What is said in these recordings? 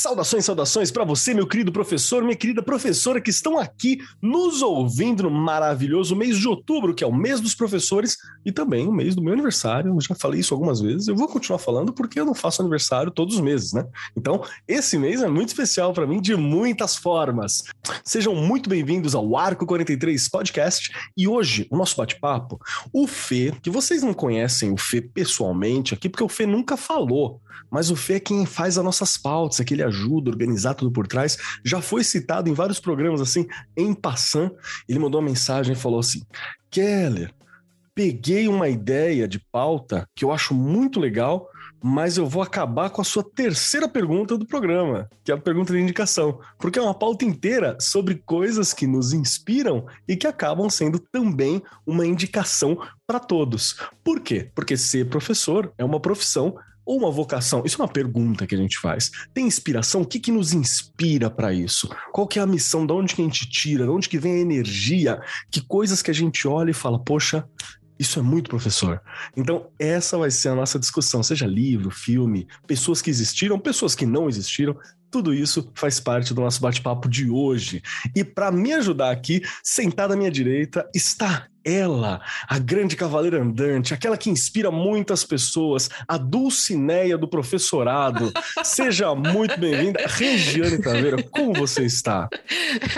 Saudações, saudações para você, meu querido professor, minha querida professora que estão aqui nos ouvindo no maravilhoso mês de outubro, que é o mês dos professores e também o mês do meu aniversário. Eu já falei isso algumas vezes, eu vou continuar falando porque eu não faço aniversário todos os meses, né? Então, esse mês é muito especial para mim de muitas formas. Sejam muito bem-vindos ao Arco 43 Podcast e hoje o nosso bate-papo, o Fê, que vocês não conhecem o Fê pessoalmente aqui, porque o Fê nunca falou, mas o Fê é quem faz as nossas pautas, aquele ele ajuda, organizar tudo por trás. Já foi citado em vários programas assim, em passant. Ele mandou uma mensagem e falou assim: Keller, peguei uma ideia de pauta que eu acho muito legal, mas eu vou acabar com a sua terceira pergunta do programa, que é a pergunta de indicação, porque é uma pauta inteira sobre coisas que nos inspiram e que acabam sendo também uma indicação para todos. Por quê? Porque ser professor é uma profissão ou uma vocação? Isso é uma pergunta que a gente faz. Tem inspiração? O que, que nos inspira para isso? Qual que é a missão? De onde que a gente tira? De onde que vem a energia? Que coisas que a gente olha e fala, poxa, isso é muito professor. Então, essa vai ser a nossa discussão, seja livro, filme, pessoas que existiram, pessoas que não existiram, tudo isso faz parte do nosso bate-papo de hoje. E para me ajudar aqui, sentada à minha direita, está ela, a grande cavaleira andante, aquela que inspira muitas pessoas, a Dulcineia do professorado. Seja muito bem-vinda. Regiane Taveira, como você está?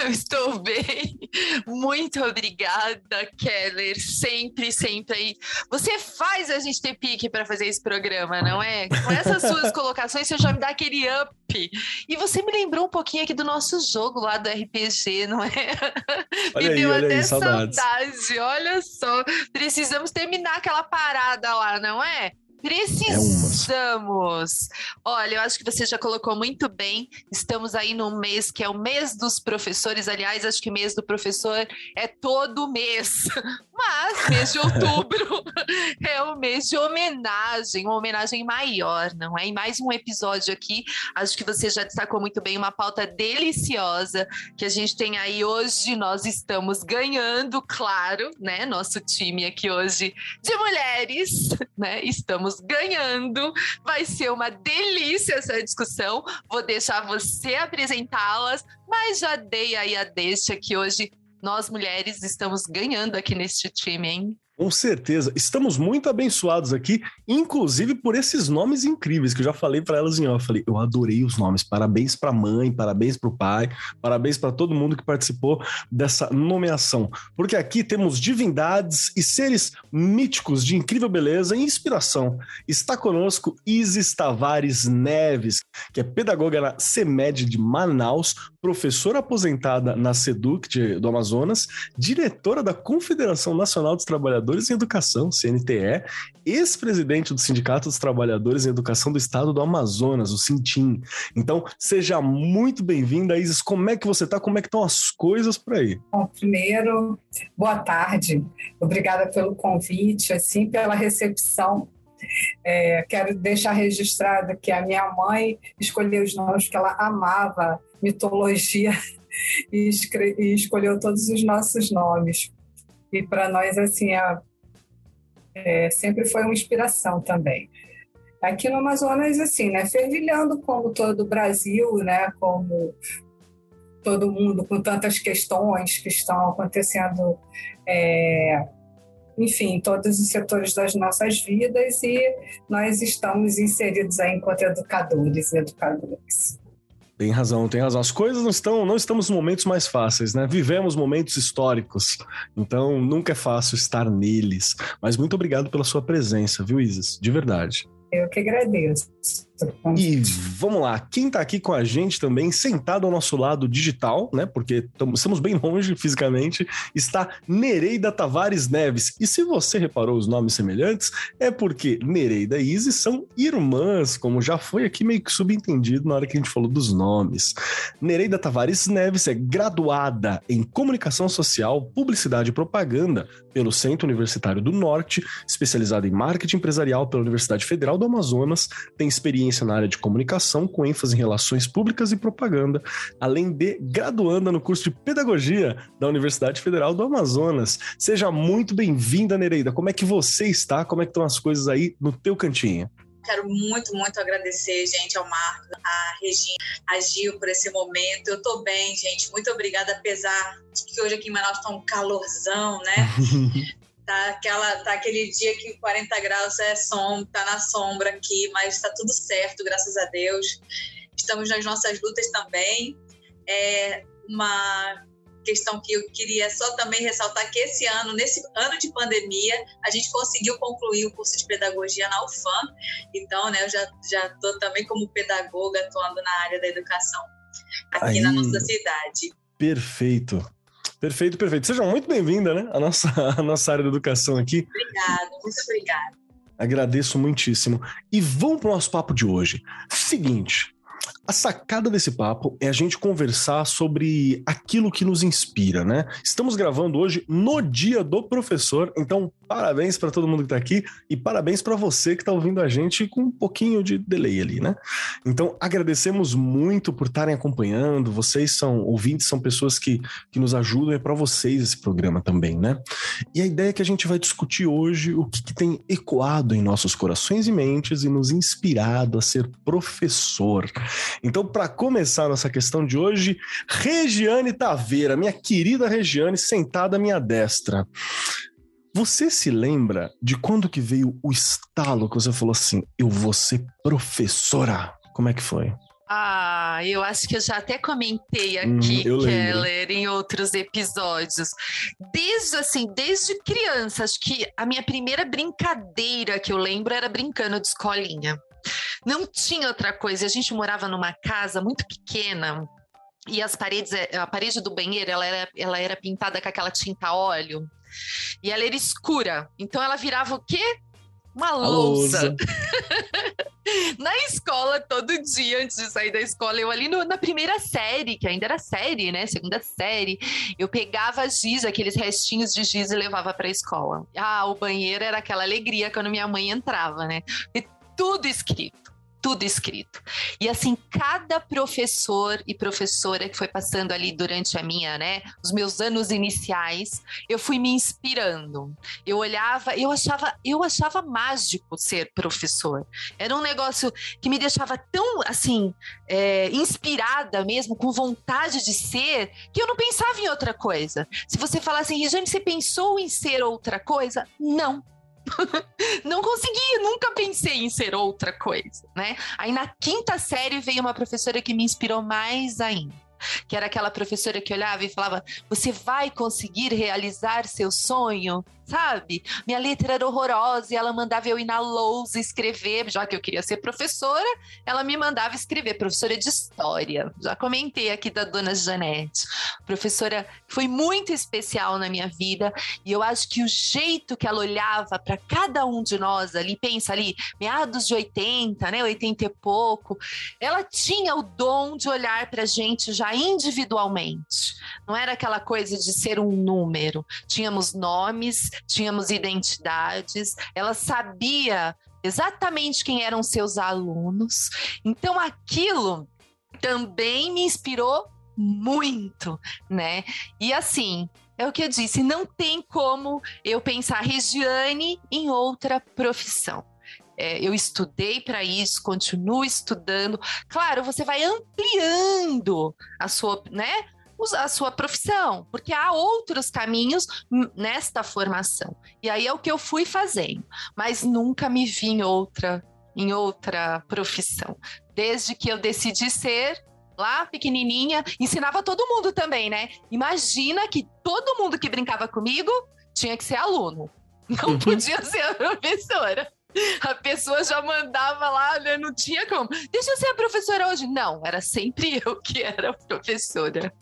Eu estou bem. Muito obrigada, Keller. Sempre, sempre aí. Você faz a gente ter pique para fazer esse programa, não é? Com essas suas colocações, você já me dá aquele up. E você me lembrou um pouquinho aqui do nosso jogo lá do RPG, não é? Olha me aí, deu até aí, saudade. Olha só, precisamos terminar aquela parada lá, não é? Precisamos. Olha, eu acho que você já colocou muito bem. Estamos aí num mês que é o mês dos professores. Aliás, acho que mês do professor é todo mês. Mas mês de outubro é o mês de homenagem, uma homenagem maior, não é? E mais um episódio aqui. Acho que você já destacou muito bem uma pauta deliciosa que a gente tem aí hoje. Nós estamos ganhando, claro, né? Nosso time aqui hoje de mulheres, né? Estamos ganhando. Vai ser uma delícia essa discussão. Vou deixar você apresentá-las, mas já dei aí a deixa que hoje nós mulheres estamos ganhando aqui neste time, hein? Com certeza. Estamos muito abençoados aqui, inclusive por esses nomes incríveis que eu já falei para elas em off. Falei, eu adorei os nomes. Parabéns para a mãe, parabéns para o pai, parabéns para todo mundo que participou dessa nomeação. Porque aqui temos divindades e seres míticos de incrível beleza e inspiração. Está conosco Isis Tavares Neves, que é pedagoga na CEMED de Manaus, professora aposentada na SEDUC de, do Amazonas, diretora da Confederação Nacional dos Trabalhadores em Educação, CNTE, ex-presidente do Sindicato dos Trabalhadores em Educação do Estado do Amazonas, o Sintim. Então, seja muito bem-vinda, Isis. Como é que você está? Como é que estão as coisas por aí? Bom, primeiro, boa tarde. Obrigada pelo convite, assim, pela recepção é, quero deixar registrado que a minha mãe escolheu os nomes que ela amava mitologia e, e escolheu todos os nossos nomes. E para nós, assim, é, é, sempre foi uma inspiração também. Aqui no Amazonas, assim, né, fervilhando como todo o Brasil, né, como todo mundo, com tantas questões que estão acontecendo é, enfim, todos os setores das nossas vidas e nós estamos inseridos aí enquanto educadores e educadoras. Tem razão, tem razão. As coisas não estão, não estamos em momentos mais fáceis, né? Vivemos momentos históricos, então nunca é fácil estar neles. Mas muito obrigado pela sua presença, viu, Isis? De verdade. Eu que agradeço. E vamos lá, quem está aqui com a gente também, sentado ao nosso lado digital, né? Porque estamos bem longe fisicamente, está Nereida Tavares Neves. E se você reparou os nomes semelhantes, é porque Nereida e Izzy são irmãs, como já foi aqui meio que subentendido na hora que a gente falou dos nomes. Nereida Tavares Neves é graduada em Comunicação Social, Publicidade e Propaganda pelo Centro Universitário do Norte, especializada em Marketing Empresarial pela Universidade Federal do Amazonas, tem experiência na área de comunicação, com ênfase em relações públicas e propaganda, além de graduanda no curso de Pedagogia da Universidade Federal do Amazonas. Seja muito bem-vinda, Nereida. Como é que você está? Como é que estão as coisas aí no teu cantinho? Quero muito, muito agradecer, gente, ao Marco, a Regina, a Gil por esse momento. Eu tô bem, gente. Muito obrigada, apesar de que hoje aqui em Manaus tá um calorzão, né? tá, aquela, tá aquele dia que 40 graus é sombra, tá na sombra aqui, mas tá tudo certo, graças a Deus. Estamos nas nossas lutas também. É uma questão que eu queria só também ressaltar que esse ano, nesse ano de pandemia, a gente conseguiu concluir o curso de pedagogia na UFAM. Então, né, eu já já tô também como pedagoga atuando na área da educação aqui Aí, na nossa cidade. Perfeito. Perfeito, perfeito. Sejam muito bem-vinda, né? A nossa, a nossa área da educação aqui. Obrigada, muito obrigada. Agradeço muitíssimo. E vamos para o nosso papo de hoje. Seguinte, a sacada desse papo é a gente conversar sobre aquilo que nos inspira, né? Estamos gravando hoje no Dia do Professor, então parabéns para todo mundo que está aqui e parabéns para você que está ouvindo a gente com um pouquinho de delay ali, né? Então agradecemos muito por estarem acompanhando. Vocês são ouvintes, são pessoas que, que nos ajudam, é para vocês esse programa também, né? E a ideia é que a gente vai discutir hoje o que, que tem ecoado em nossos corações e mentes e nos inspirado a ser professor. Então, para começar nossa questão de hoje, Regiane Taveira, minha querida Regiane, sentada à minha destra. Você se lembra de quando que veio o estalo que você falou assim, eu vou ser professora? Como é que foi? Ah, eu acho que eu já até comentei hum, aqui, hum, Keller, em outros episódios. Desde assim, desde criança, acho que a minha primeira brincadeira que eu lembro era brincando de escolinha. Não tinha outra coisa. A gente morava numa casa muito pequena, e as paredes, é, a parede do banheiro, ela era, ela era pintada com aquela tinta óleo. E ela era escura. Então ela virava o quê? Uma louça. na escola, todo dia, antes de sair da escola, eu ali no, na primeira série, que ainda era série, né? Segunda série, eu pegava giz, aqueles restinhos de giz e levava para a escola. Ah, o banheiro era aquela alegria quando minha mãe entrava, né? E tudo escrito tudo escrito. E assim, cada professor e professora que foi passando ali durante a minha, né, os meus anos iniciais, eu fui me inspirando. Eu olhava, eu achava, eu achava mágico ser professor. Era um negócio que me deixava tão assim, é, inspirada mesmo, com vontade de ser, que eu não pensava em outra coisa. Se você falasse, assim, Regiane, você pensou em ser outra coisa? Não. não consegui, nunca pensei em ser outra coisa, né? Aí na quinta série veio uma professora que me inspirou mais ainda que era aquela professora que olhava e falava: Você vai conseguir realizar seu sonho? Sabe? Minha letra era horrorosa e ela mandava eu ir na lousa escrever, já que eu queria ser professora, ela me mandava escrever, professora de história. Já comentei aqui da dona Janete. Professora foi muito especial na minha vida e eu acho que o jeito que ela olhava para cada um de nós ali, pensa ali, meados de 80, né, 80 e pouco, ela tinha o dom de olhar para a gente já individualmente. Não era aquela coisa de ser um número. Tínhamos nomes, tínhamos identidades, ela sabia exatamente quem eram seus alunos. Então aquilo também me inspirou muito, né? E assim, é o que eu disse, não tem como eu pensar Regiane em outra profissão. É, eu estudei para isso, continuo estudando. Claro, você vai ampliando a sua, né? A sua profissão, porque há outros caminhos nesta formação. E aí é o que eu fui fazendo, mas nunca me vi em outra em outra profissão. Desde que eu decidi ser lá pequenininha, ensinava todo mundo também, né? Imagina que todo mundo que brincava comigo tinha que ser aluno. Não uhum. podia ser professora. A pessoa já mandava lá, né? Não tinha como. Deixa eu ser a professora hoje. Não, era sempre eu que era a professora.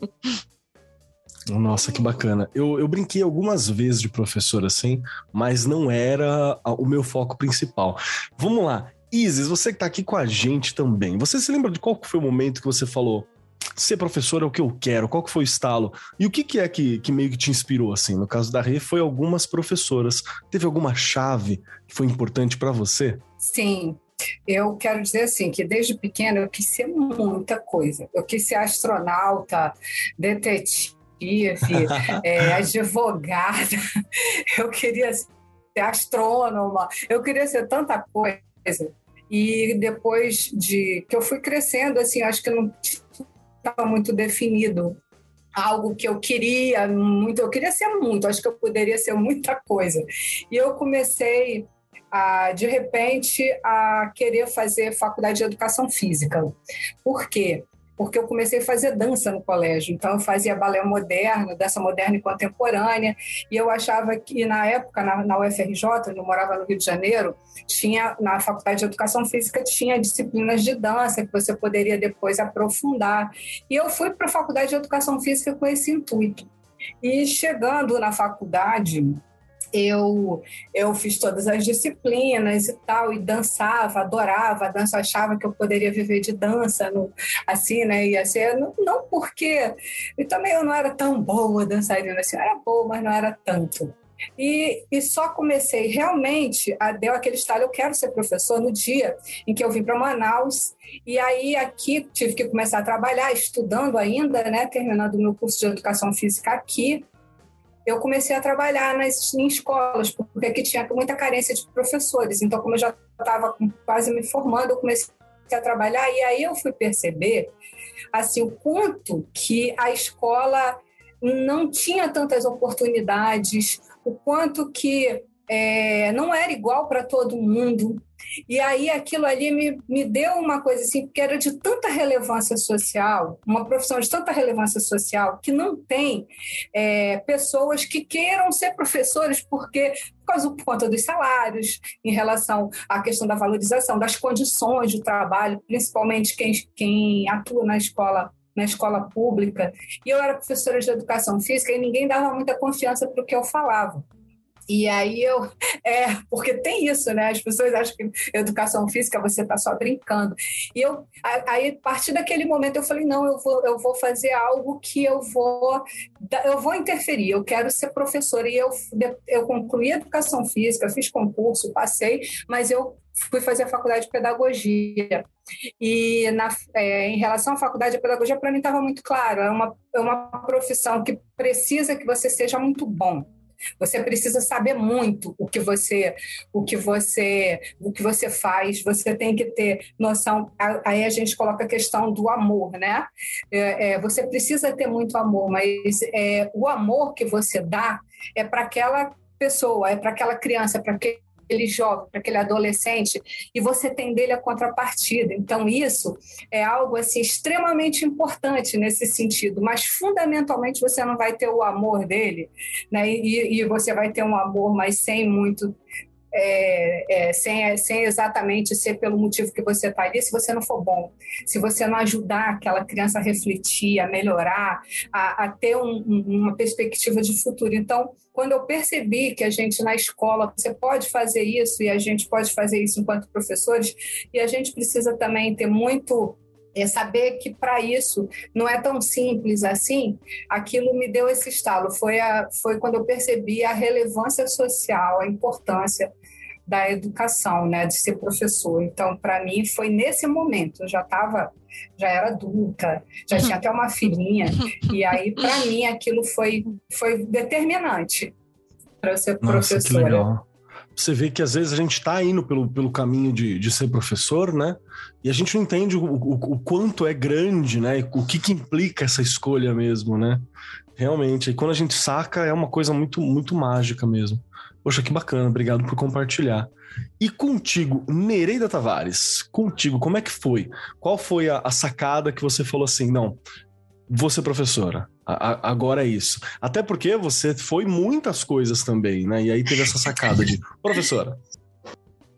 Nossa, que bacana. Eu, eu brinquei algumas vezes de professor assim, mas não era o meu foco principal. Vamos lá. Isis, você que tá aqui com a gente também. Você se lembra de qual foi o momento que você falou: ser professor é o que eu quero? Qual que foi o estalo? E o que, que é que, que meio que te inspirou, assim? No caso da Rê, foi algumas professoras. Teve alguma chave que foi importante para você? Sim. Eu quero dizer assim que desde pequena eu quis ser muita coisa. Eu quis ser astronauta, detetive, é, advogada. Eu queria ser astrônoma. Eu queria ser tanta coisa. E depois de que eu fui crescendo, assim, acho que não estava muito definido algo que eu queria muito, eu queria ser muito, acho que eu poderia ser muita coisa. E eu comecei a, de repente a querer fazer faculdade de educação física. Por quê? Porque eu comecei a fazer dança no colégio. Então, eu fazia balé moderno, dança moderna e contemporânea, e eu achava que, na época, na, na UFRJ, onde eu morava no Rio de Janeiro, tinha, na Faculdade de Educação Física, tinha disciplinas de dança que você poderia depois aprofundar. E eu fui para a Faculdade de Educação Física com esse intuito. E chegando na faculdade, eu, eu fiz todas as disciplinas e tal, e dançava, adorava dança, achava que eu poderia viver de dança, no, assim, né? Ia ser, não, não porque. E também eu não era tão boa dançarina, assim, era boa, mas não era tanto. E, e só comecei realmente, a, deu aquele estalo, eu quero ser professor no dia em que eu vim para Manaus. E aí aqui tive que começar a trabalhar, estudando ainda, né, terminando o meu curso de educação física aqui eu comecei a trabalhar nas, em escolas, porque aqui tinha muita carência de professores. Então, como eu já estava quase me formando, eu comecei a trabalhar e aí eu fui perceber assim o quanto que a escola não tinha tantas oportunidades, o quanto que é, não era igual para todo mundo. E aí aquilo ali me, me deu uma coisa assim, porque era de tanta relevância social, uma profissão de tanta relevância social, que não tem é, pessoas que queiram ser professores porque por, conta dos salários, em relação à questão da valorização, das condições de trabalho, principalmente quem, quem atua na escola na escola pública. E eu era professora de educação física e ninguém dava muita confiança para o que eu falava. E aí eu. É, porque tem isso, né? As pessoas acham que educação física você está só brincando. E eu. Aí, a partir daquele momento, eu falei: não, eu vou, eu vou fazer algo que eu vou. Eu vou interferir, eu quero ser professora. E eu, eu concluí a educação física, fiz concurso, passei, mas eu fui fazer a faculdade de pedagogia. E na, é, em relação à faculdade de pedagogia, para mim estava muito claro: é uma, é uma profissão que precisa que você seja muito bom você precisa saber muito o que você, o que você, o que você faz. Você tem que ter noção. Aí a gente coloca a questão do amor, né? É, é, você precisa ter muito amor, mas é, o amor que você dá é para aquela pessoa, é para aquela criança, é para aquele aquele jovem, para aquele adolescente, e você tem dele a contrapartida. Então, isso é algo assim, extremamente importante nesse sentido, mas fundamentalmente você não vai ter o amor dele, né? e, e você vai ter um amor, mas sem muito é, é, sem, sem exatamente ser pelo motivo que você está ali, se você não for bom, se você não ajudar aquela criança a refletir, a melhorar, a, a ter um, uma perspectiva de futuro. Então, quando eu percebi que a gente na escola, você pode fazer isso e a gente pode fazer isso enquanto professores, e a gente precisa também ter muito é saber que para isso não é tão simples assim, aquilo me deu esse estalo. Foi, a, foi quando eu percebi a relevância social, a importância da educação, né, de ser professor. Então, para mim, foi nesse momento. Eu já estava, já era adulta, já tinha até uma filhinha, e aí, para mim, aquilo foi, foi determinante para ser Nossa, professora. Que legal. Você vê que às vezes a gente está indo pelo, pelo caminho de, de ser professor, né? E a gente não entende o, o, o quanto é grande, né? O que, que implica essa escolha mesmo, né? Realmente. E quando a gente saca, é uma coisa muito, muito mágica mesmo. Poxa, que bacana, obrigado por compartilhar. E contigo, Nereida Tavares, contigo, como é que foi? Qual foi a, a sacada que você falou assim, não, vou ser professora, a, a, agora é isso. Até porque você foi muitas coisas também, né? E aí teve essa sacada de professora.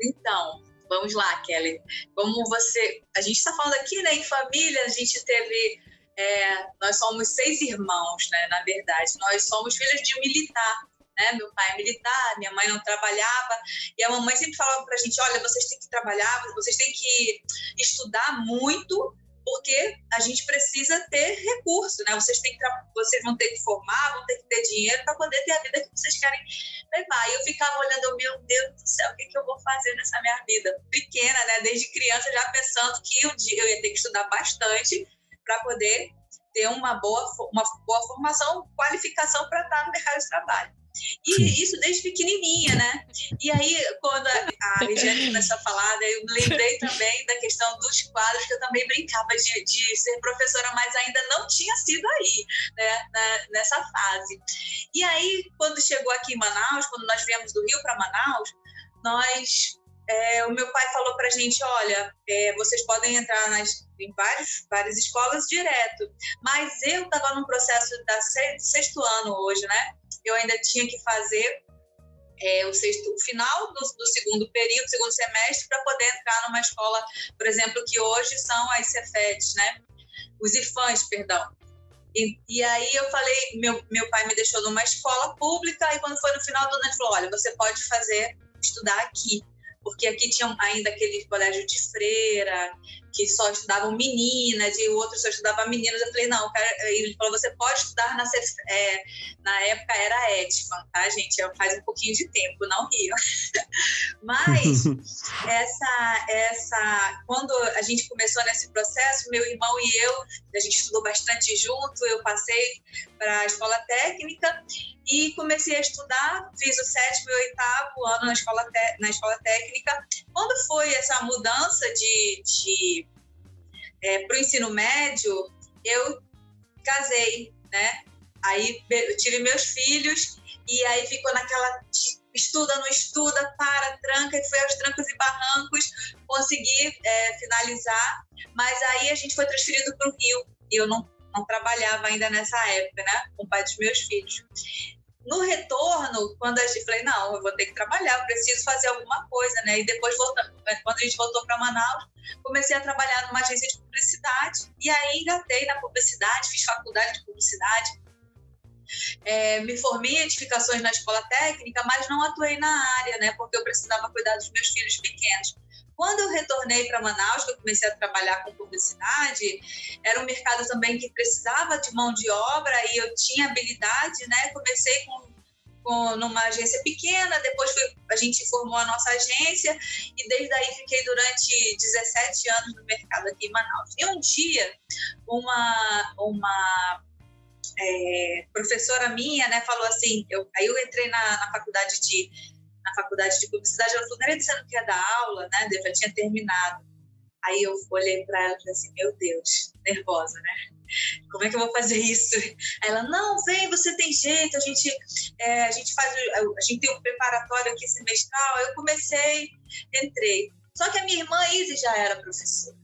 Então, vamos lá, Kelly. Como você. A gente está falando aqui, né, em família, a gente teve. É, nós somos seis irmãos, né? Na verdade, nós somos filhos de um militar né? Meu pai é militar, minha mãe não trabalhava, e a mamãe sempre falava para a gente: olha, vocês têm que trabalhar, vocês têm que estudar muito porque a gente precisa ter recurso, né? Vocês, têm que, vocês vão ter que formar, vão ter que ter dinheiro para poder ter a vida que vocês querem levar. E eu ficava olhando, meu Deus do céu, o que, que eu vou fazer nessa minha vida? Pequena, né? Desde criança já pensando que um dia eu ia ter que estudar bastante para poder ter uma boa, uma boa formação, qualificação para estar no mercado de trabalho. E Sim. isso desde pequenininha, né? E aí, quando a, a Regiane começou a falar, eu me lembrei também da questão dos quadros, que eu também brincava de, de ser professora, mas ainda não tinha sido aí, né? Na, nessa fase. E aí, quando chegou aqui em Manaus, quando nós viemos do Rio para Manaus, nós é, o meu pai falou para a gente, olha, é, vocês podem entrar nas, em vários, várias escolas direto, mas eu estava no processo da sexto ano hoje, né? Eu ainda tinha que fazer é, o, sexto, o final do, do, segundo período, segundo semestre, para poder entrar numa escola, por exemplo, que hoje são as Cefetes, né? Os IFANs, perdão. E, e, aí eu falei, meu, meu pai me deixou numa escola pública, e quando foi no final do ano, ele falou, olha, você pode fazer, estudar aqui porque aqui tinha ainda aquele colégio de freira, que só estudavam meninas, e o outro só estudava meninos. Eu falei, não, cara, ele falou, você pode estudar na, é, na época era Edfan, tá, gente? Faz um pouquinho de tempo, não Rio. Mas essa, essa, quando a gente começou nesse processo, meu irmão e eu, a gente estudou bastante junto, eu passei para a escola técnica e comecei a estudar, fiz o sétimo e oitavo ano na escola, na escola técnica. Quando foi essa mudança de, de é, para o ensino médio, eu casei, né? Aí eu tive meus filhos e aí ficou naquela estuda, não estuda, para, tranca, e foi aos trancos e barrancos, consegui é, finalizar, mas aí a gente foi transferido para o Rio e eu não não trabalhava ainda nessa época, né? Com o pai dos meus filhos. No retorno, quando a gente falei, não, eu vou ter que trabalhar, preciso fazer alguma coisa, né? E depois, voltando, quando a gente voltou para Manaus, comecei a trabalhar numa agência de publicidade e aí engatei na publicidade, fiz faculdade de publicidade. É, me formei em edificações na escola técnica, mas não atuei na área, né? Porque eu precisava cuidar dos meus filhos pequenos. Quando eu retornei para Manaus, que eu comecei a trabalhar com publicidade, era um mercado também que precisava de mão de obra e eu tinha habilidade, né? Comecei com, com numa agência pequena, depois a gente formou a nossa agência e desde aí fiquei durante 17 anos no mercado aqui em Manaus. E um dia, uma, uma é, professora minha, né, falou assim, eu, aí eu entrei na, na faculdade de na faculdade de publicidade, ela falou, Nereida, você não quer dar aula, né? Eu já tinha terminado. Aí eu olhei para ela e falei assim, meu Deus, nervosa, né? Como é que eu vou fazer isso? Ela, não, vem, você tem jeito, a gente, é, a gente faz, a gente tem um preparatório aqui semestral. Eu comecei, entrei. Só que a minha irmã Izzy já era professora.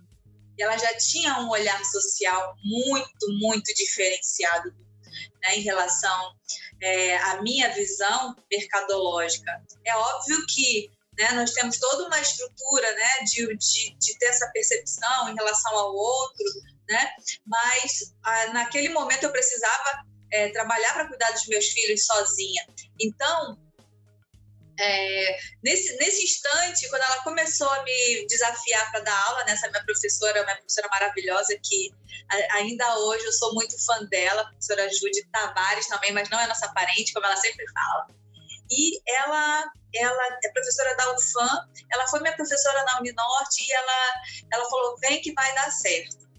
E ela já tinha um olhar social muito, muito diferenciado né, em relação é, à minha visão mercadológica. É óbvio que né, nós temos toda uma estrutura né, de, de, de ter essa percepção em relação ao outro, né, mas a, naquele momento eu precisava é, trabalhar para cuidar dos meus filhos sozinha. Então, é, nesse, nesse instante, quando ela começou a me desafiar para dar aula, né, minha professora, minha professora maravilhosa, que ainda hoje eu sou muito fã dela, a professora Judy Tavares também, mas não é nossa parente, como ela sempre fala. E ela, ela é professora da UFAM, ela foi minha professora na Uninorte e ela, ela falou: vem que vai dar certo.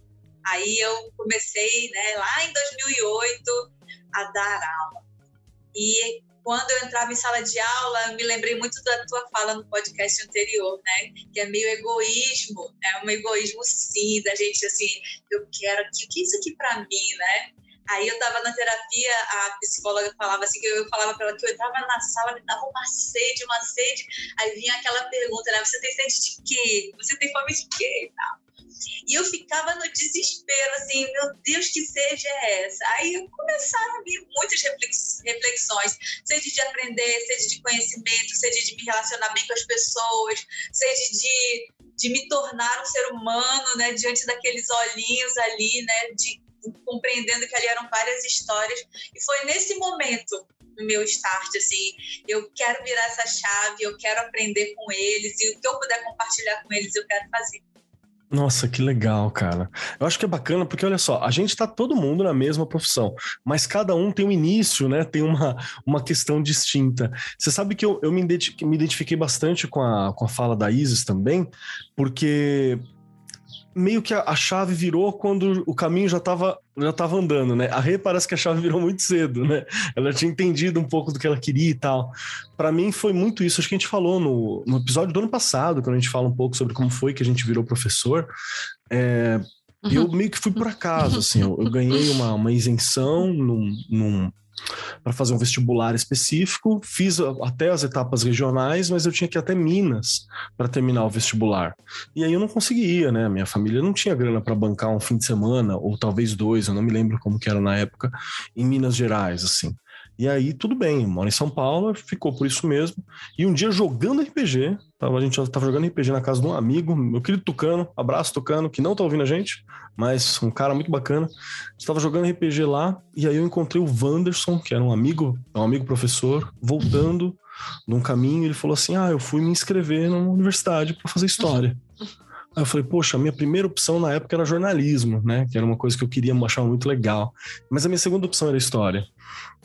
Aí eu comecei, né, lá em 2008, a dar aula. E quando eu entrava em sala de aula, me lembrei muito da tua fala no podcast anterior, né? Que é meio egoísmo, é um egoísmo sim, da gente assim, eu quero o que é isso aqui para mim, né? Aí eu tava na terapia, a psicóloga falava assim, que eu falava para ela que eu entrava na sala, me dava uma sede, uma sede, aí vinha aquela pergunta, né? Você tem sede de quê? Você tem fome de quê? E tal. E eu ficava no desespero, assim, meu Deus, que seja essa? Aí começaram a vir muitas reflexões, seja de aprender, seja de conhecimento, seja de me relacionar bem com as pessoas, seja de, de me tornar um ser humano, né, diante daqueles olhinhos ali, né, de compreendendo que ali eram várias histórias. E foi nesse momento no meu start, assim, eu quero virar essa chave, eu quero aprender com eles e o que eu puder compartilhar com eles, eu quero fazer. Nossa, que legal, cara. Eu acho que é bacana porque, olha só, a gente tá todo mundo na mesma profissão, mas cada um tem um início, né? Tem uma, uma questão distinta. Você sabe que eu, eu me, identifiquei bastante com a, com a fala da Isis também, porque meio que a, a, chave virou quando o caminho já estava já tava andando, né? A Rê parece que a chave virou muito cedo, né? Ela tinha entendido um pouco do que ela queria e tal. Para mim foi muito isso. Acho que a gente falou no, no episódio do ano passado, quando a gente fala um pouco sobre como foi que a gente virou professor. É, eu meio que fui por acaso, assim. Eu, eu ganhei uma, uma isenção num, num para fazer um vestibular específico, fiz até as etapas regionais, mas eu tinha que ir até Minas para terminar o vestibular. E aí eu não conseguia, né? Minha família não tinha grana para bancar um fim de semana, ou talvez dois, eu não me lembro como que era na época, em Minas Gerais, assim. E aí, tudo bem, moro em São Paulo, ficou por isso mesmo. E um dia jogando RPG, tava, a gente tava jogando RPG na casa de um amigo, meu querido Tucano, abraço Tucano, que não tá ouvindo a gente, mas um cara muito bacana. Estava jogando RPG lá, e aí eu encontrei o Wanderson, que era um amigo, um amigo professor, voltando num caminho, ele falou assim: Ah, eu fui me inscrever numa universidade para fazer história. Aí eu falei, poxa, a minha primeira opção na época era jornalismo, né? Que era uma coisa que eu queria achar muito legal. Mas a minha segunda opção era história.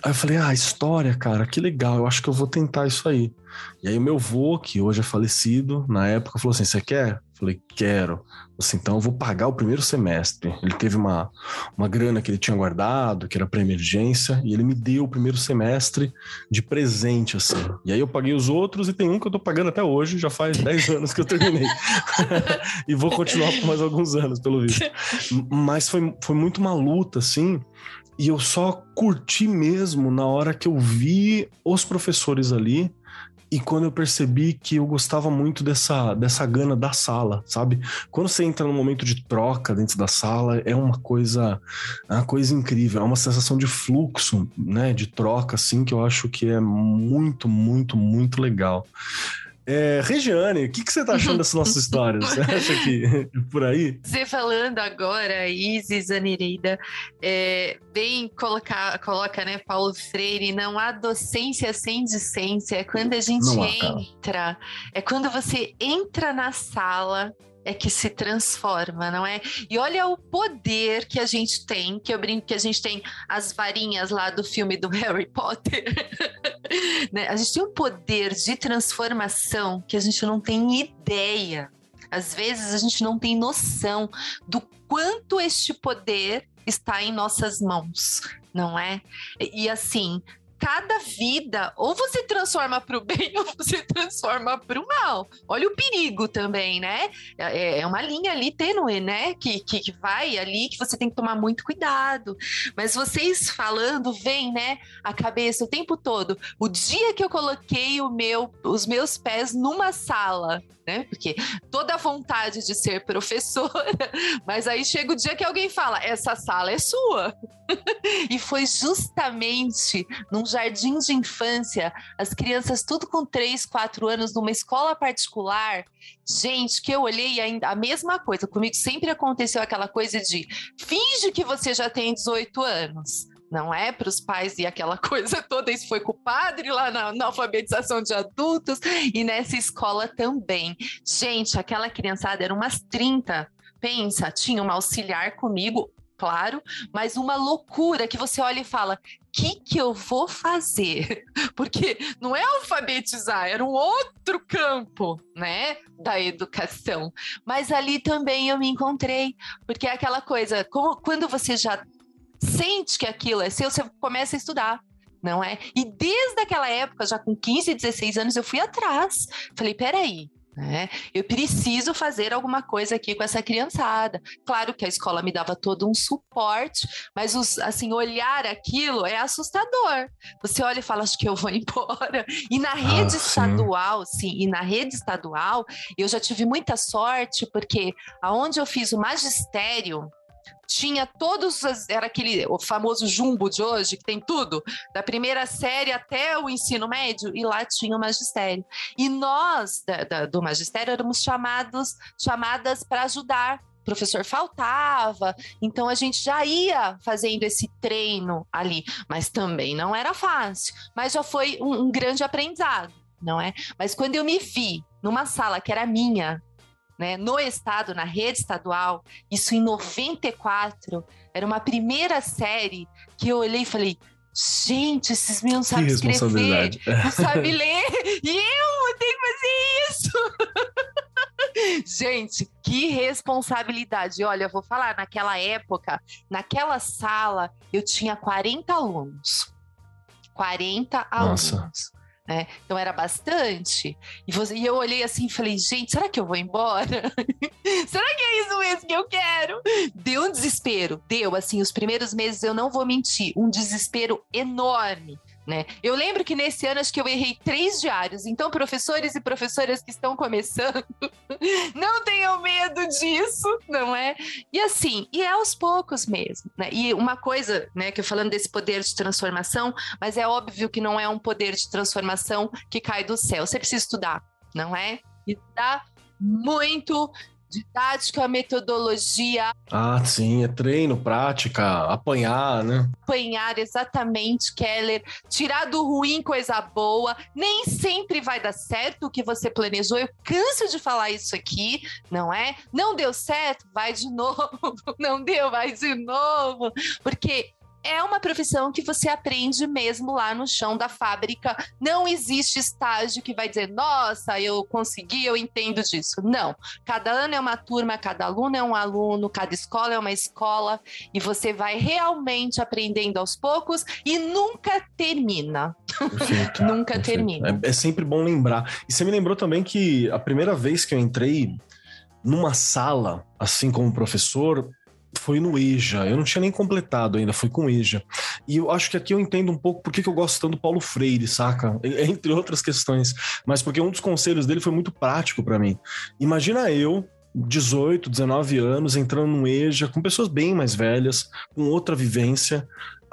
Aí eu falei, ah, história, cara, que legal, eu acho que eu vou tentar isso aí. E aí o meu avô, que hoje é falecido, na época falou assim, você quer? Eu falei, quero. Assim, então eu vou pagar o primeiro semestre. Ele teve uma, uma grana que ele tinha guardado, que era para emergência, e ele me deu o primeiro semestre de presente, assim. E aí eu paguei os outros e tem um que eu tô pagando até hoje, já faz 10 anos que eu terminei. e vou continuar por mais alguns anos, pelo visto. Mas foi, foi muito uma luta, assim, e eu só curti mesmo na hora que eu vi os professores ali e quando eu percebi que eu gostava muito dessa, dessa gana da sala, sabe? Quando você entra num momento de troca dentro da sala, é uma coisa, é uma coisa incrível, é uma sensação de fluxo, né, de troca assim que eu acho que é muito, muito, muito legal. É, Regiane, o que, que você está achando dessa nossa história? Você acha que por aí? Você falando agora, Isis Anireida, é, bem colocar, coloca, né, Paulo Freire, não há docência sem discência. É quando a gente entra, é quando você entra na sala é que se transforma, não é? E olha o poder que a gente tem, que eu brinco que a gente tem as varinhas lá do filme do Harry Potter. né? A gente tem um poder de transformação que a gente não tem ideia. Às vezes a gente não tem noção do quanto este poder está em nossas mãos, não é? E assim, cada vida, ou você transforma para o bem ou você transforma para o mal. Olha o perigo também, né? É, é uma linha ali tênue, né? Que, que, vai ali, que você tem que tomar muito cuidado. Mas vocês falando, vem, né? A cabeça o tempo todo. O dia que eu coloquei o meu, os meus pés numa sala, né? Porque toda a vontade de ser professora, mas aí chega o dia que alguém fala: essa sala é sua. e foi justamente num jardim de infância, as crianças tudo com 3, 4 anos, numa escola particular. Gente, que eu olhei ainda a mesma coisa. Comigo sempre aconteceu aquela coisa de finge que você já tem 18 anos não é para os pais e aquela coisa toda. Isso foi com o padre lá na, na, alfabetização de adultos e nessa escola também. Gente, aquela criançada era umas 30. Pensa, tinha uma auxiliar comigo, claro, mas uma loucura que você olha e fala: que que eu vou fazer? Porque não é alfabetizar, era um outro campo, né, da educação. Mas ali também eu me encontrei, porque é aquela coisa, como quando você já sente que aquilo é seu, você começa a estudar. Não é? E desde aquela época, já com 15, 16 anos, eu fui atrás. Falei, peraí, né? Eu preciso fazer alguma coisa aqui com essa criançada. Claro que a escola me dava todo um suporte, mas os, assim olhar aquilo é assustador. Você olha e fala, acho que eu vou embora. E na rede ah, estadual, sim. sim, e na rede estadual, eu já tive muita sorte porque aonde eu fiz o magistério tinha todos as, era aquele o famoso jumbo de hoje que tem tudo da primeira série até o ensino médio e lá tinha o magistério. E nós da, da, do magistério éramos chamados chamadas para ajudar. O professor faltava, então a gente já ia fazendo esse treino ali, mas também não era fácil, mas já foi um, um grande aprendizado, não é? Mas quando eu me vi numa sala que era minha, né, no estado, na rede estadual, isso em 94, era uma primeira série que eu olhei e falei, gente, esses meninos não sabem escrever, não sabem ler, e eu tenho que fazer isso. gente, que responsabilidade. Olha, eu vou falar, naquela época, naquela sala, eu tinha 40 alunos. 40 Nossa. Né? Então era bastante. E, você, e eu olhei assim e falei, gente, será que eu vou embora? será que é isso mesmo que eu quero? Deu um desespero, deu, assim, os primeiros meses eu não vou mentir, um desespero enorme né? Eu lembro que nesse ano acho que eu errei três diários. Então, professores e professoras que estão começando, não tenham medo disso, não é? E assim, e é aos poucos mesmo, né? E uma coisa, né, que eu falando desse poder de transformação, mas é óbvio que não é um poder de transformação que cai do céu. Você precisa estudar, não é? E dá muito didática, metodologia. Ah, sim, é treino, prática, apanhar, né? Apanhar, exatamente, Keller. Tirar do ruim coisa boa. Nem sempre vai dar certo o que você planejou. Eu canso de falar isso aqui, não é? Não deu certo, vai de novo. Não deu, vai de novo. Porque é uma profissão que você aprende mesmo lá no chão da fábrica. Não existe estágio que vai dizer, nossa, eu consegui, eu entendo disso. Não. Cada ano é uma turma, cada aluno é um aluno, cada escola é uma escola, e você vai realmente aprendendo aos poucos e nunca termina. Perfeito, nunca perfeito. termina. É, é sempre bom lembrar. E você me lembrou também que a primeira vez que eu entrei numa sala, assim como professor, foi no EJA. Eu não tinha nem completado ainda, foi com EJA. E eu acho que aqui eu entendo um pouco por que eu gosto tanto do Paulo Freire, saca? Entre outras questões. Mas porque um dos conselhos dele foi muito prático para mim. Imagina eu, 18, 19 anos, entrando no EJA, com pessoas bem mais velhas, com outra vivência,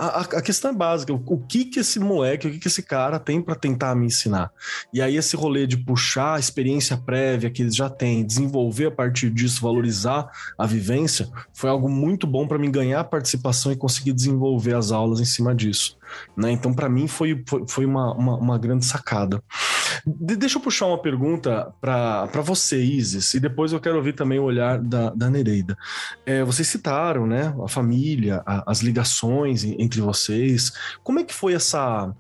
a, a, questão é básica, o, o, que que esse moleque, o que que esse cara tem para tentar me ensinar? E aí esse rolê de puxar a experiência prévia que eles já têm, desenvolver a partir disso, valorizar a vivência, foi algo muito bom para mim ganhar participação e conseguir desenvolver as aulas em cima disso. Né? Então, para mim, foi, foi, uma, uma, uma, grande sacada. De, deixa eu puxar uma pergunta para você, Isis, e depois eu quero ouvir também o olhar da, da Nereida. É, vocês citaram né, a família, a, as ligações entre vocês. Como é que foi essa,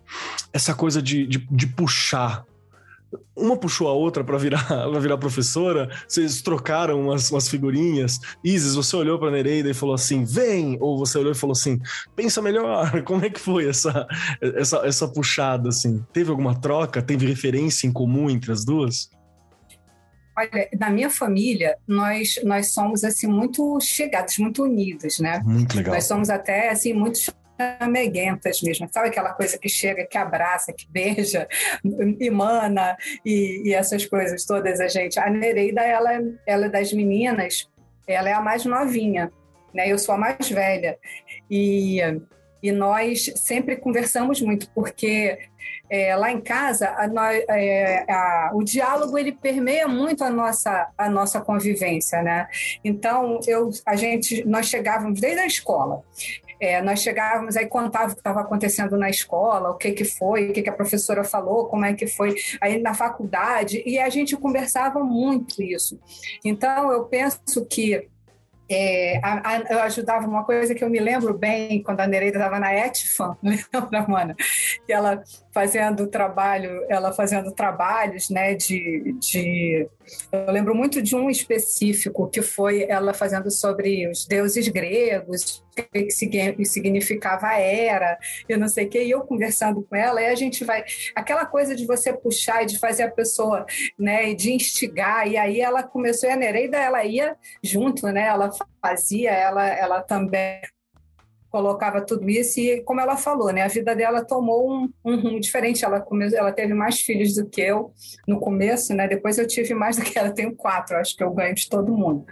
essa coisa de, de, de puxar uma puxou a outra para virar, pra virar professora, vocês trocaram umas, umas figurinhas. Isis, você olhou para Nereida e falou assim: vem! Ou você olhou e falou assim: pensa melhor. Como é que foi essa, essa, essa puxada? assim? Teve alguma troca? Teve referência em comum entre as duas? Olha, na minha família, nós, nós somos assim muito chegados, muito unidos, né? Muito legal. Nós somos até assim muito meguentas mesmo. Sabe aquela coisa que chega, que abraça, que beija, emana e, e essas coisas todas a gente. A Nereida, ela, ela é das meninas, ela é a mais novinha, né? Eu sou a mais velha. E, e nós sempre conversamos muito, porque é, lá em casa, a, é, a, o diálogo ele permeia muito a nossa, a nossa convivência, né? Então, eu, a gente, nós chegávamos desde a escola. É, nós chegávamos aí contava o que estava acontecendo na escola, o que que foi, o que que a professora falou, como é que foi aí na faculdade e a gente conversava muito isso. Então eu penso que é, a, a, eu ajudava uma coisa que eu me lembro bem quando a Nereida estava na Etfan, lembra, Mana? Que ela fazendo trabalho, ela fazendo trabalhos, né, de, de... Eu lembro muito de um específico que foi ela fazendo sobre os deuses gregos, que significava a era, eu não sei o que, e eu conversando com ela, e a gente vai... Aquela coisa de você puxar e de fazer a pessoa, né, e de instigar, e aí ela começou, e a Nereida, ela ia junto, né, ela fazia, ela, ela também colocava tudo isso e como ela falou, né, a vida dela tomou um, um rumo diferente. Ela ela teve mais filhos do que eu no começo, né? Depois eu tive mais do que ela, tenho quatro, acho que eu ganho de todo mundo.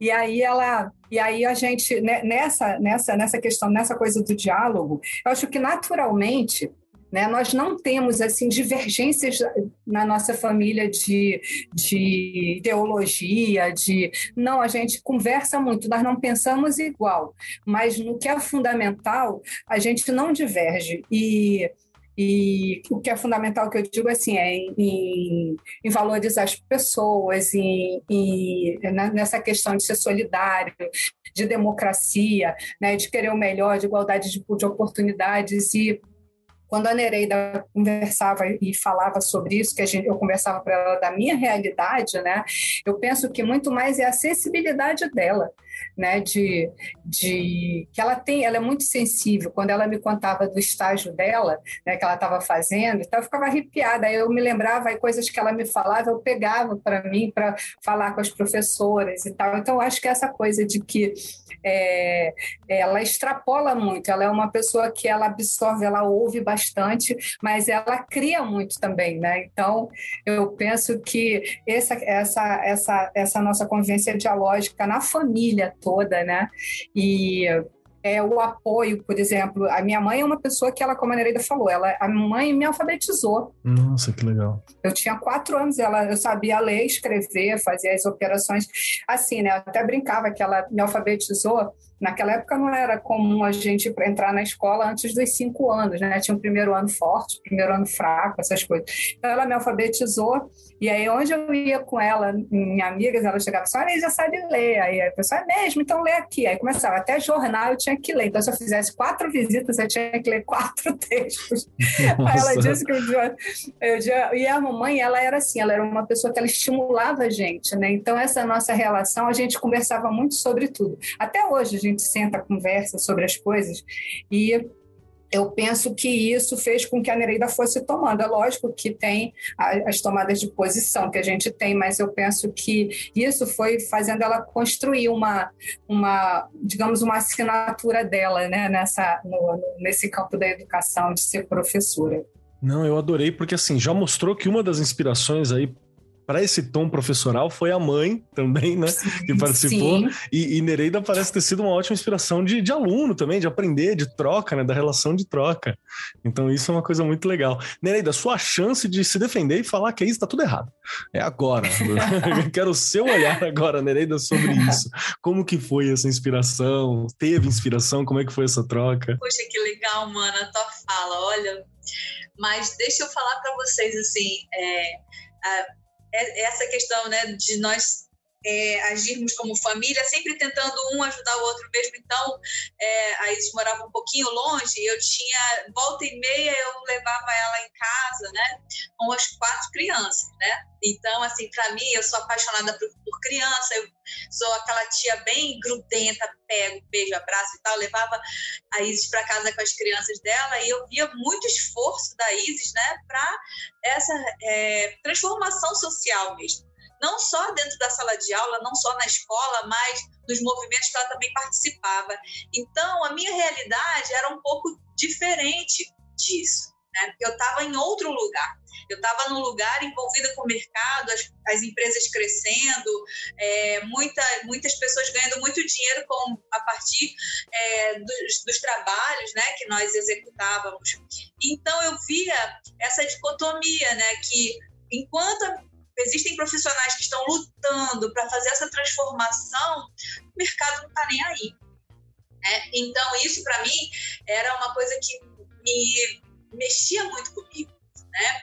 E aí ela, e aí a gente né, nessa nessa nessa questão, nessa coisa do diálogo, eu acho que naturalmente né? Nós não temos assim divergências na nossa família de, de ideologia, de não, a gente conversa muito, nós não pensamos igual, mas no que é fundamental, a gente não diverge. E E o que é fundamental que eu digo assim é em, em valorizar as pessoas, em, em, né, nessa questão de ser solidário, de democracia, né, de querer o melhor, de igualdade de, de oportunidades e quando a Nereida conversava e falava sobre isso, que a gente, eu conversava para ela da minha realidade, né? Eu penso que muito mais é a sensibilidade dela, né? De, de que ela tem, ela é muito sensível. Quando ela me contava do estágio dela, né? Que ela estava fazendo, então eu ficava arrepiada. Aí eu me lembrava aí coisas que ela me falava, eu pegava para mim para falar com as professoras e tal. Então eu acho que essa coisa de que é, ela extrapola muito. Ela é uma pessoa que ela absorve, ela ouve bastante, mas ela cria muito também, né? Então, eu penso que essa, essa, essa, essa nossa convivência dialógica na família toda, né? E é, o apoio, por exemplo. A minha mãe é uma pessoa que ela, como a Nereida falou, ela, a mãe me alfabetizou. Nossa, que legal. Eu tinha quatro anos, ela, eu sabia ler, escrever, fazer as operações. Assim, né? Eu até brincava que ela me alfabetizou Naquela época não era comum a gente entrar na escola antes dos cinco anos, né? Tinha o um primeiro ano forte, primeiro ano fraco, essas coisas. Então ela me alfabetizou e aí onde eu ia com ela, em amigas, ela chegava olha, já sabe ler. Aí a pessoa, é mesmo? Então lê aqui. Aí começava, até jornal eu tinha que ler. Então se eu fizesse quatro visitas, eu tinha que ler quatro textos. Nossa. Aí ela disse que eu, eu, eu, e a mamãe, ela era assim, ela era uma pessoa que ela estimulava a gente, né? Então essa nossa relação, a gente conversava muito sobre tudo. Até hoje a gente gente senta, conversa sobre as coisas e eu penso que isso fez com que a Nereida fosse tomando. É lógico que tem as tomadas de posição que a gente tem, mas eu penso que isso foi fazendo ela construir uma, uma digamos, uma assinatura dela né, nessa, no, nesse campo da educação, de ser professora. Não, eu adorei, porque assim, já mostrou que uma das inspirações aí para esse tom professoral foi a mãe também, né? Sim, que participou. E, e, Nereida parece ter sido uma ótima inspiração de, de, aluno também, de aprender, de troca, né? Da relação de troca. Então, isso é uma coisa muito legal. Nereida, sua chance de se defender e falar que isso está tudo errado. É agora. Eu quero o seu olhar agora, Nereida, sobre isso. Como que foi essa inspiração? Teve inspiração? Como é que foi essa troca? Poxa, que legal, mano, a tua fala. Olha, mas deixa eu falar para vocês assim. É, a é, essa questão né, de nós é, agirmos como família, sempre tentando um ajudar o outro mesmo. Então, é, a Isis morava um pouquinho longe, eu tinha, volta e meia, eu levava ela em casa, né, com as quatro crianças, né. Então, assim, para mim, eu sou apaixonada por, por, criança, eu sou aquela tia bem grudenta, pego, beijo, abraço e tal, levava a Isis para casa com as crianças dela e eu via muito esforço da Isis, né, para essa é, transformação social mesmo não só dentro da sala de aula, não só na escola, mas nos movimentos que ela também participava. Então, a minha realidade era um pouco diferente disso, né? Eu estava em outro lugar. Eu estava num lugar envolvida com o mercado, as, as empresas crescendo, é, muita, muitas pessoas ganhando muito dinheiro com, a partir é, dos, dos, trabalhos né, que nós executávamos. Então eu via essa dicotomia, né, que enquanto existem profissionais que estão lutando para fazer essa transformação, o mercado não está nem aí. Né? Então, isso para mim era uma coisa que me mexia muito comigo. Né?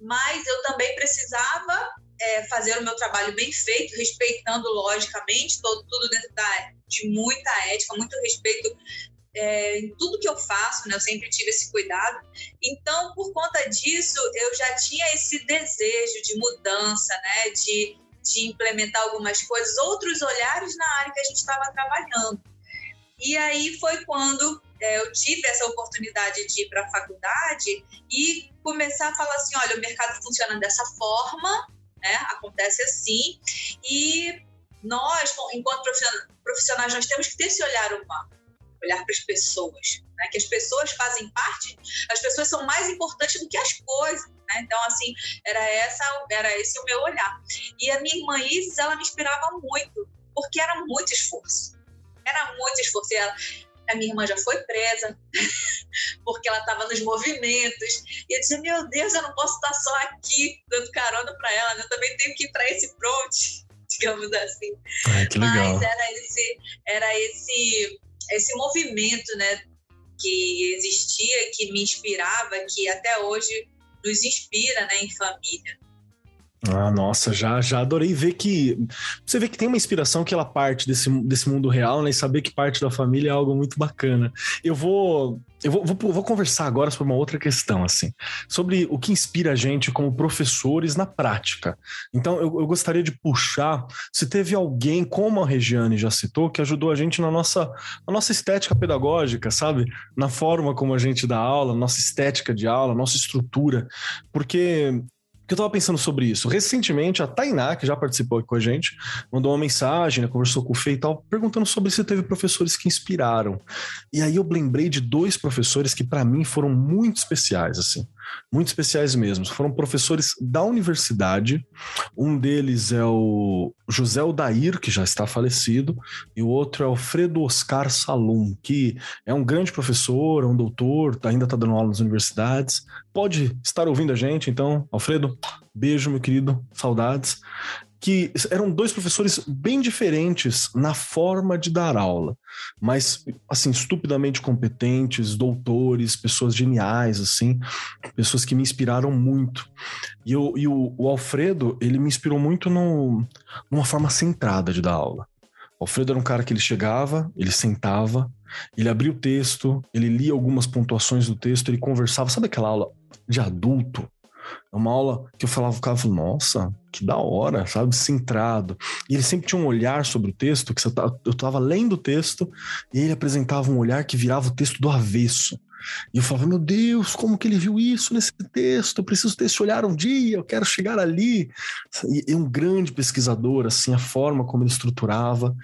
Mas eu também precisava é, fazer o meu trabalho bem feito, respeitando logicamente todo, tudo dentro da, de muita ética, muito respeito é, em tudo que eu faço, né? Eu sempre tive esse cuidado. Então, por conta disso, eu já tinha esse desejo de mudança, né? De, de implementar algumas coisas, outros olhares na área que a gente estava trabalhando. E aí foi quando é, eu tive essa oportunidade de ir para a faculdade e começar a falar assim, olha, o mercado funciona dessa forma, né? Acontece assim e nós, enquanto profissionais, nós temos que ter esse olhar humano olhar para as pessoas, né? que as pessoas fazem parte, as pessoas são mais importantes do que as coisas. Né? Então, assim, era, essa, era esse o meu olhar. E a minha irmã Isis, ela me inspirava muito, porque era muito esforço. Era muito esforço. E ela, a minha irmã já foi presa, porque ela estava nos movimentos. E eu dizia, meu Deus, eu não posso estar só aqui dando carona para ela, né? eu também tenho que ir para esse front, digamos assim. Ai, que legal. Mas era esse, era esse esse movimento, né, que existia, que me inspirava, que até hoje nos inspira né, em família. Ah, nossa, já, já adorei ver que. Você vê que tem uma inspiração que ela parte desse, desse mundo real, né? E saber que parte da família é algo muito bacana. Eu vou. Eu vou, vou, vou conversar agora sobre uma outra questão, assim, sobre o que inspira a gente como professores na prática. Então, eu, eu gostaria de puxar se teve alguém, como a Regiane já citou, que ajudou a gente na nossa, na nossa estética pedagógica, sabe? Na forma como a gente dá aula, nossa estética de aula, nossa estrutura. Porque que eu tava pensando sobre isso. Recentemente, a Tainá, que já participou aqui com a gente, mandou uma mensagem, né, conversou com o Fê e tal, perguntando sobre se teve professores que inspiraram. E aí eu lembrei de dois professores que para mim foram muito especiais, assim muito especiais mesmo. Foram professores da universidade. Um deles é o José Odair, que já está falecido, e o outro é Alfredo Oscar Salum, que é um grande professor, é um doutor, ainda está dando aula nas universidades. Pode estar ouvindo a gente, então, Alfredo, beijo, meu querido, saudades que eram dois professores bem diferentes na forma de dar aula, mas assim estupidamente competentes, doutores, pessoas geniais assim, pessoas que me inspiraram muito. E, eu, e o, o Alfredo ele me inspirou muito no, numa forma centrada de dar aula. O Alfredo era um cara que ele chegava, ele sentava, ele abria o texto, ele lia algumas pontuações do texto, ele conversava, sabe aquela aula de adulto? É uma aula que eu falava, ficava, nossa, que da hora, sabe? Centrado. E ele sempre tinha um olhar sobre o texto, que eu estava lendo o texto, e ele apresentava um olhar que virava o texto do avesso. E eu falava, meu Deus, como que ele viu isso nesse texto? Eu preciso ter esse olhar um dia, eu quero chegar ali. E um grande pesquisador, assim, a forma como ele estruturava.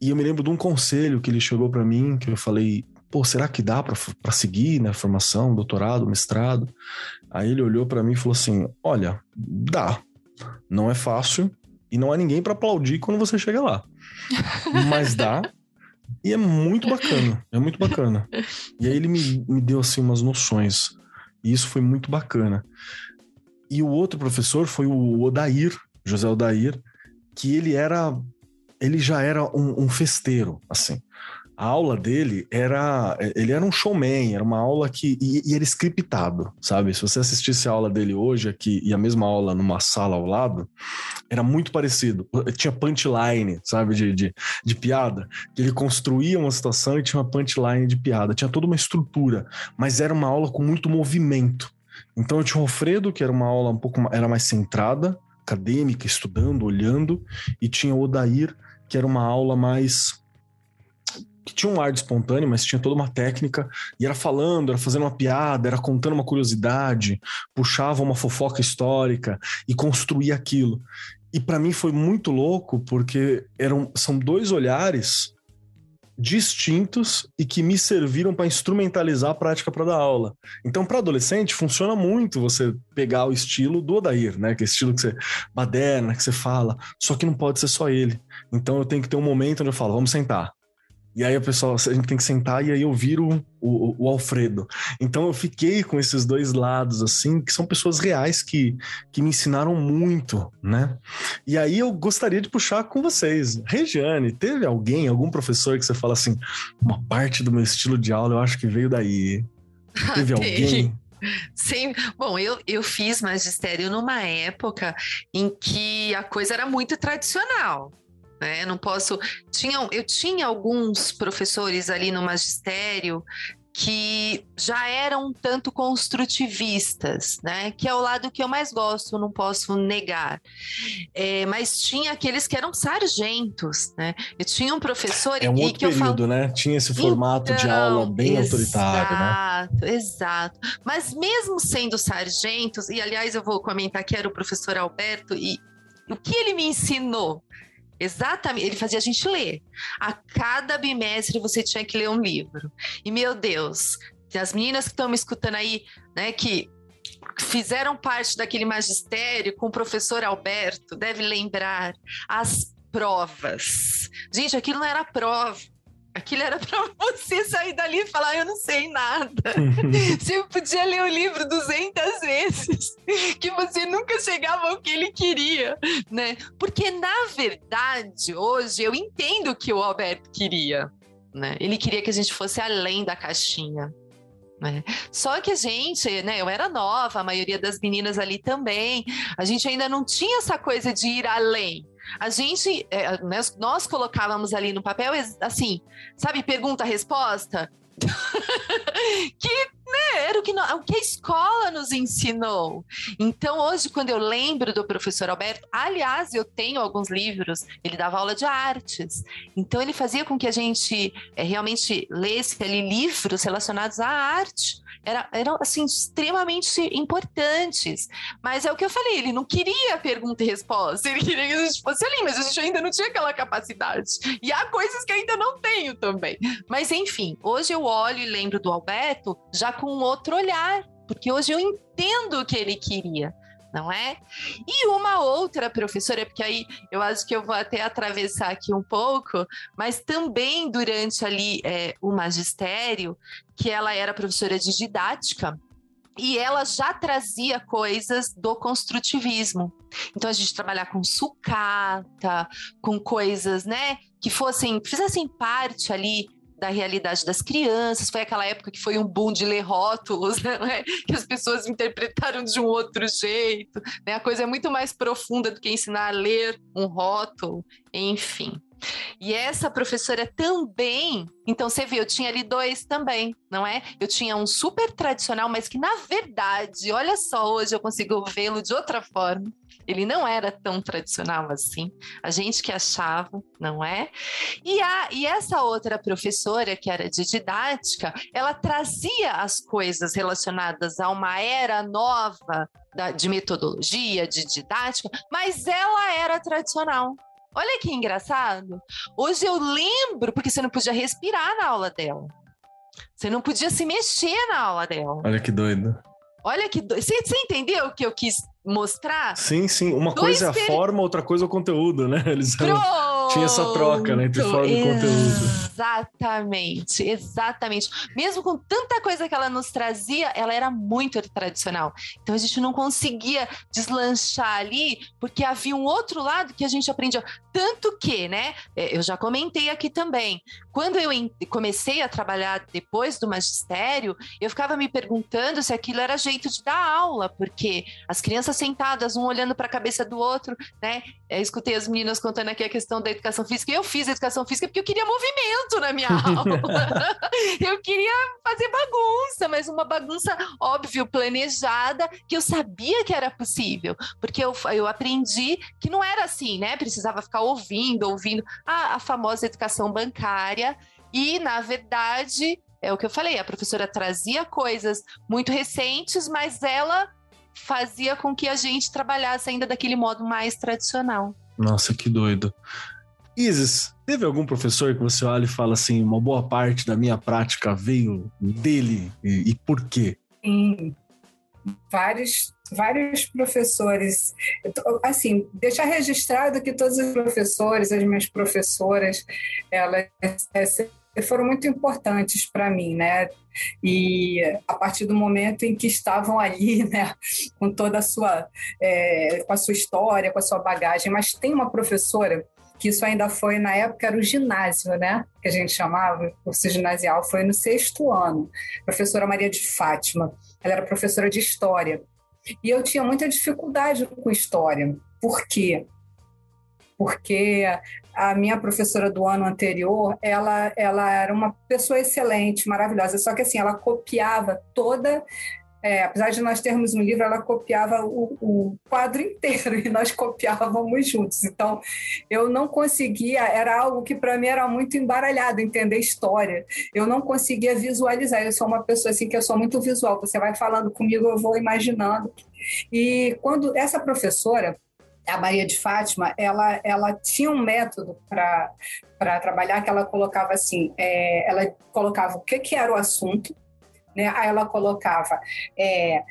E eu me lembro de um conselho que ele chegou para mim, que eu falei, pô, será que dá para seguir, né, formação, doutorado, mestrado? Aí ele olhou para mim e falou assim: Olha, dá. Não é fácil e não há ninguém para aplaudir quando você chega lá. Mas dá. E é muito bacana, é muito bacana. E aí ele me, me deu assim umas noções. E isso foi muito bacana. E o outro professor foi o Odair, José Odair, que ele era ele já era um, um festeiro, assim a aula dele era. Ele era um showman, era uma aula que. E, e era scriptado, sabe? Se você assistisse a aula dele hoje aqui e a mesma aula numa sala ao lado, era muito parecido. Tinha punchline, sabe? De, de, de piada. Que ele construía uma situação e tinha uma punchline de piada. Tinha toda uma estrutura, mas era uma aula com muito movimento. Então eu tinha o Alfredo, que era uma aula um pouco era mais centrada, acadêmica, estudando, olhando, e tinha o Odair, que era uma aula mais que tinha um ar de espontâneo, mas tinha toda uma técnica, e era falando, era fazendo uma piada, era contando uma curiosidade, puxava uma fofoca histórica e construía aquilo. E para mim foi muito louco, porque eram, são dois olhares distintos e que me serviram para instrumentalizar a prática para dar aula. Então, para adolescente, funciona muito você pegar o estilo do Odair, né? Que é estilo que você baderna, que você fala, só que não pode ser só ele. Então, eu tenho que ter um momento onde eu falo, vamos sentar. E aí pessoal, a gente tem que sentar e aí eu viro o, o, Alfredo. Então eu fiquei com esses dois lados, assim, que são pessoas reais que, que me ensinaram muito, né? E aí eu gostaria de puxar com vocês. Regiane, teve alguém, algum professor que você fala assim, uma parte do meu estilo de aula eu acho que veio daí. Teve alguém? Sim, bom, eu, eu fiz magistério numa época em que a coisa era muito tradicional né? Não posso. Tinha, eu tinha alguns professores ali no magistério que já eram um tanto construtivistas, né? Que é o lado que eu mais gosto, não posso negar. É, mas tinha aqueles que eram sargentos, né? Eu tinha um professor é um outro que período, eu falo... né? Tinha esse formato então, de aula bem exato, autoritário, né? Exato, exato. Mas mesmo sendo sargentos, e aliás eu vou comentar que era o professor Alberto e o que ele me ensinou Exatamente, ele fazia a gente ler. A cada bimestre você tinha que ler um livro. E meu Deus, as meninas que estão me escutando aí, né, que fizeram parte daquele magistério com o professor Alberto, deve lembrar as provas. Gente, aquilo não era prova. Aquilo era para você sair dali e falar, eu não sei nada. você podia ler o livro 200 vezes, que você nunca chegava ao que ele queria, né? Porque, na verdade, hoje eu entendo o que o Alberto queria. Né? Ele queria que a gente fosse além da caixinha. Né? Só que a gente, né, eu era nova, a maioria das meninas ali também, a gente ainda não tinha essa coisa de ir além. A gente, é, nós, nós colocávamos ali no papel, assim, sabe, pergunta-resposta? que né, era o que, o que a escola nos ensinou. Então, hoje, quando eu lembro do professor Alberto, aliás, eu tenho alguns livros, ele dava aula de artes. Então, ele fazia com que a gente é, realmente lesse ali livros relacionados à arte era, eram assim extremamente importantes. Mas é o que eu falei, ele não queria pergunta e resposta, ele queria que a gente fosse ali, mas a gente ainda não tinha aquela capacidade. E há coisas que ainda não tenho também. Mas enfim, hoje eu olho e lembro do Alberto já com outro olhar, porque hoje eu entendo o que ele queria não é? E uma outra professora, porque aí eu acho que eu vou até atravessar aqui um pouco, mas também durante ali é, o magistério, que ela era professora de didática, e ela já trazia coisas do construtivismo. Então a gente trabalhar com sucata, com coisas, né, que fossem, fizessem parte ali da realidade das crianças. Foi aquela época que foi um boom de ler rótulos, né? que as pessoas interpretaram de um outro jeito. Né? A coisa é muito mais profunda do que ensinar a ler um rótulo, enfim. E essa professora também, então você viu, eu tinha ali dois também, não é? Eu tinha um super tradicional, mas que na verdade, olha só, hoje eu consigo vê-lo de outra forma. Ele não era tão tradicional assim. A gente que achava, não é? E, a, e essa outra professora, que era de didática, ela trazia as coisas relacionadas a uma era nova da, de metodologia, de didática, mas ela era tradicional. Olha que engraçado. Hoje eu lembro, porque você não podia respirar na aula dela. Você não podia se mexer na aula dela. Olha que doido. Olha que doido. Você, você entendeu o que eu quis mostrar. Sim, sim. Uma Dois coisa é a forma, outra coisa é o conteúdo, né? Eles eram... tinha essa troca, né? Entre forma e conteúdo. Exatamente, exatamente. Mesmo com tanta coisa que ela nos trazia, ela era muito tradicional. Então a gente não conseguia deslanchar ali, porque havia um outro lado que a gente aprendia. Tanto que, né? É, eu já comentei aqui também. Quando eu comecei a trabalhar depois do magistério, eu ficava me perguntando se aquilo era jeito de dar aula, porque as crianças sentadas, um olhando para a cabeça do outro, né? Eu escutei as meninas contando aqui a questão da educação física. Eu fiz educação física porque eu queria movimento na minha aula. eu queria fazer bagunça, mas uma bagunça, óbvio, planejada, que eu sabia que era possível, porque eu, eu aprendi que não era assim, né? Precisava ficar ouvindo, ouvindo a, a famosa educação bancária. E, na verdade, é o que eu falei, a professora trazia coisas muito recentes, mas ela fazia com que a gente trabalhasse ainda daquele modo mais tradicional. Nossa, que doido. Isis, teve algum professor que você olha e fala assim, uma boa parte da minha prática veio dele e, e por quê? Sim, vários, vários professores. Assim, deixar registrado que todos os professores, as minhas professoras, elas foram muito importantes para mim, né? E a partir do momento em que estavam ali, né, com toda a sua, é, com a sua história, com a sua bagagem, mas tem uma professora que isso ainda foi na época era o ginásio, né? Que a gente chamava, curso ginasial, foi no sexto ano. Professora Maria de Fátima, ela era professora de história. E eu tinha muita dificuldade com história. Por quê? Porque a minha professora do ano anterior, ela, ela era uma pessoa excelente, maravilhosa, só que assim, ela copiava toda é, apesar de nós termos um livro, ela copiava o, o, quadro inteiro e nós copiávamos juntos. Então, eu não conseguia, era algo que para mim era muito embaralhado, entender história. Eu não conseguia visualizar. Eu sou uma pessoa assim que eu sou muito visual. Você vai falando comigo, eu vou imaginando. E quando essa professora, a Maria de Fátima, ela, ela tinha um método para trabalhar que ela colocava assim, é, ela colocava o que, que era o assunto, né? aí ela colocava é,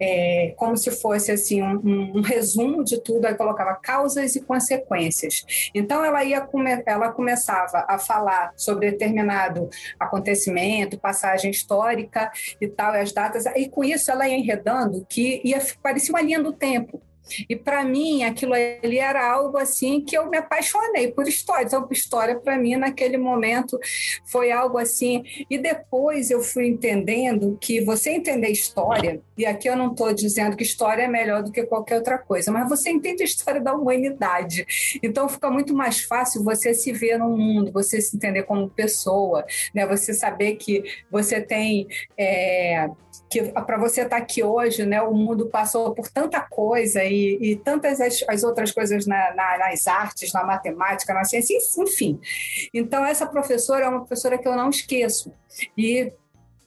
é, como se fosse assim um, um, resumo de tudo, aí colocava causas e consequências. Então ela ia come, ela começava a falar sobre determinado acontecimento, passagem histórica e tal, e as datas, e com isso ela ia enredando que ia parecia uma linha do tempo. E para mim, aquilo ali era algo assim que eu me apaixonei por história. Então, história para mim naquele momento foi algo assim. E depois eu fui entendendo que você entender história, e aqui eu não estou dizendo que história é melhor do que qualquer outra coisa, mas você entende a história da humanidade. Então fica muito mais fácil você se ver no mundo, você se entender como pessoa, né? Você saber que você tem é, que para você estar tá aqui hoje, né, o mundo passou por tanta coisa e, e tantas as, as, outras coisas na, na, nas artes, na matemática, na ciência, enfim. Então, essa professora é uma professora que eu não esqueço. E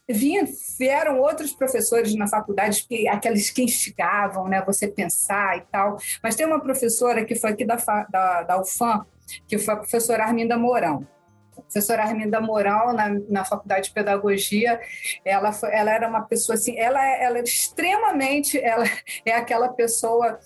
vieram outros professores na faculdade, que, aqueles que instigavam né, você pensar e tal. Mas tem uma professora que foi aqui da, da, da UFAM, que foi a professora Arminda Mourão professora Arminda Moral, na, na faculdade de pedagogia, ela, foi, ela era uma pessoa assim, ela, ela é extremamente, ela é aquela pessoa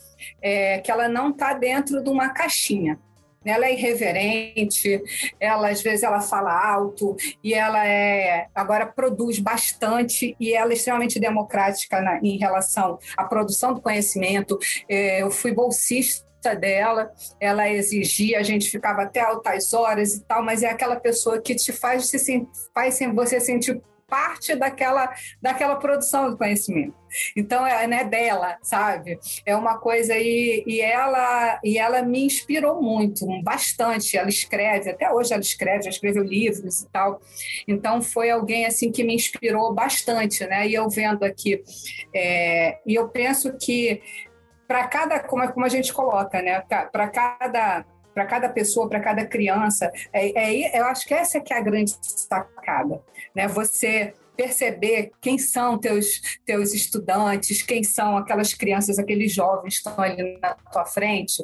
é, que ela não está dentro de uma caixinha. Ela é irreverente, ela às vezes ela fala alto e ela é agora produz bastante e ela é extremamente democrática na, em relação à produção do conhecimento. É, eu fui bolsista dela, ela exigia, a gente ficava até altas horas e tal, mas é aquela pessoa que te faz, se, faz você sentir parte daquela, daquela produção do conhecimento. Então é né, dela, sabe? É uma coisa e, e ela e ela me inspirou muito, bastante. Ela escreve, até hoje ela escreve, já escreveu livros e tal. Então foi alguém assim que me inspirou bastante, né? E eu vendo aqui, é, e eu penso que para cada, como, é, como a gente coloca, né? Para cada para cada pessoa, para cada criança, é, é, eu acho que essa que é a grande sacada, né? Você perceber quem são teus, teus estudantes, quem são aquelas crianças, aqueles jovens que estão ali na tua frente,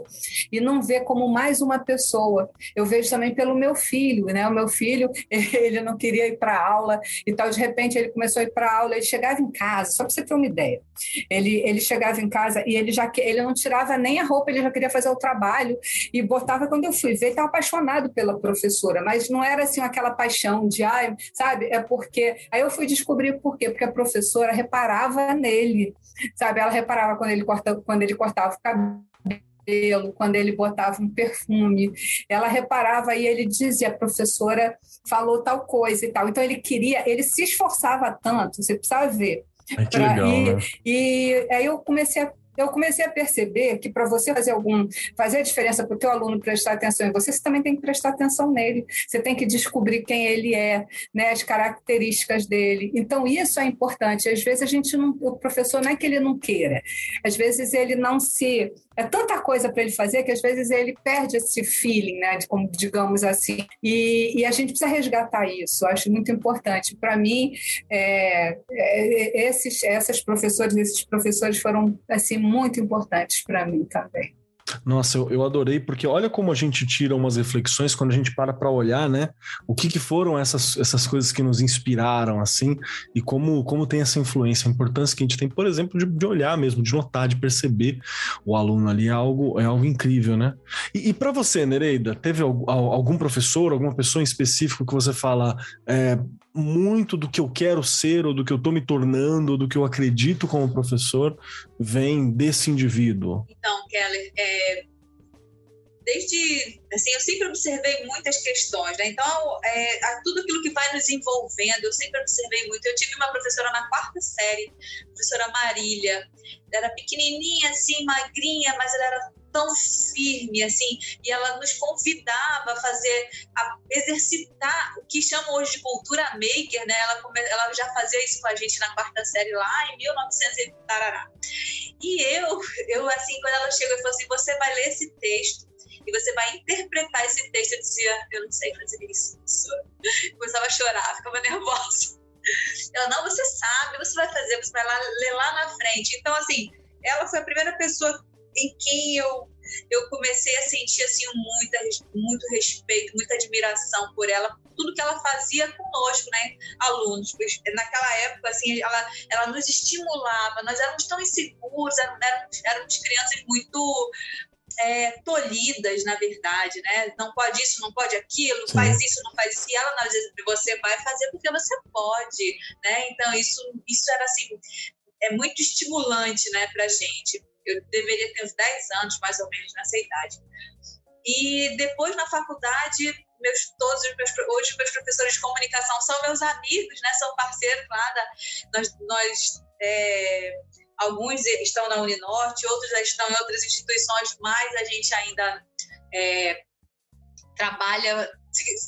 e não ver como mais uma pessoa. Eu vejo também pelo meu filho, né? O meu filho, ele não queria ir para aula e tal, de repente ele começou a ir para aula, ele chegava em casa, só para você ter uma ideia. Ele, ele chegava em casa e ele já ele não tirava nem a roupa, ele já queria fazer o trabalho e botava quando eu fui ver, ele estava apaixonado pela professora, mas não era assim aquela paixão de, ai, sabe? É porque aí eu fui fui descobrir por quê, porque a professora reparava nele, sabe? Ela reparava quando ele, corta, quando ele cortava o cabelo, quando ele botava um perfume, ela reparava e ele dizia, a professora falou tal coisa e tal. Então ele queria, ele se esforçava tanto, você precisa ver. É que legal, e, né? e aí eu comecei a eu comecei a perceber que para você fazer algum fazer a diferença para o teu aluno prestar atenção em você, você também tem que prestar atenção nele. Você tem que descobrir quem ele é, né, as características dele. Então isso é importante. Às vezes a gente não, o professor não é que ele não queira. Às vezes ele não se é tanta coisa para ele fazer que às vezes ele perde esse feeling, né, de, como digamos assim. E, e, a gente precisa resgatar isso. Acho muito importante. Para mim, é, é, esses, essas professores, esses professores foram assim muito importantes para mim também. Nossa, eu, eu adorei, porque olha como a gente tira umas reflexões quando a gente para para olhar, né? O que, que foram essas, essas coisas que nos inspiraram, assim, e como, como tem essa influência, a importância que a gente tem, por exemplo, de, de olhar mesmo, de notar, de perceber o aluno ali, é algo, é algo incrível, né? E, e para você, Nereida, teve algum professor, alguma pessoa em específico que você fala, é, muito do que eu quero ser, ou do que eu estou me tornando, ou do que eu acredito como professor, vem desse indivíduo? Então, Keller, é, desde assim eu sempre observei muitas questões né? Então é, tudo aquilo que vai nos envolvendo eu sempre observei muito. Eu tive uma professora na quarta série professora Marília. Ela era pequenininha assim magrinha mas ela era tão firme, assim, e ela nos convidava a fazer, a exercitar o que chamam hoje de cultura maker, né? Ela, ela já fazia isso com a gente na quarta série lá em 1900 e tarará. E eu, eu assim, quando ela chegou e falou assim, você vai ler esse texto e você vai interpretar esse texto. Eu dizia, eu não sei fazer isso. Começava a chorar, ficava nervosa. Ela, não, você sabe, você vai fazer, você vai lá ler lá na frente. Então, assim, ela foi a primeira pessoa em quem eu eu comecei a sentir assim muita, muito respeito, muita admiração por ela, tudo que ela fazia conosco, né, alunos. Naquela época, assim, ela, ela nos estimulava, nós éramos tão inseguros, éramos, éramos crianças muito é, tolhidas, na verdade, né? Não pode isso, não pode aquilo, Sim. faz isso, não faz isso. E ela, às vezes, você vai fazer porque você pode, né? Então, isso, isso era assim, é muito estimulante, né, pra gente. Eu deveria ter uns 10 anos, mais ou menos, nessa idade. E depois, na faculdade, meus, todos os meus, hoje meus professores de comunicação são meus amigos, né? São parceiros lá da... Nós, nós é, alguns estão na Uninorte, outros estão em outras instituições, mas a gente ainda é, trabalha,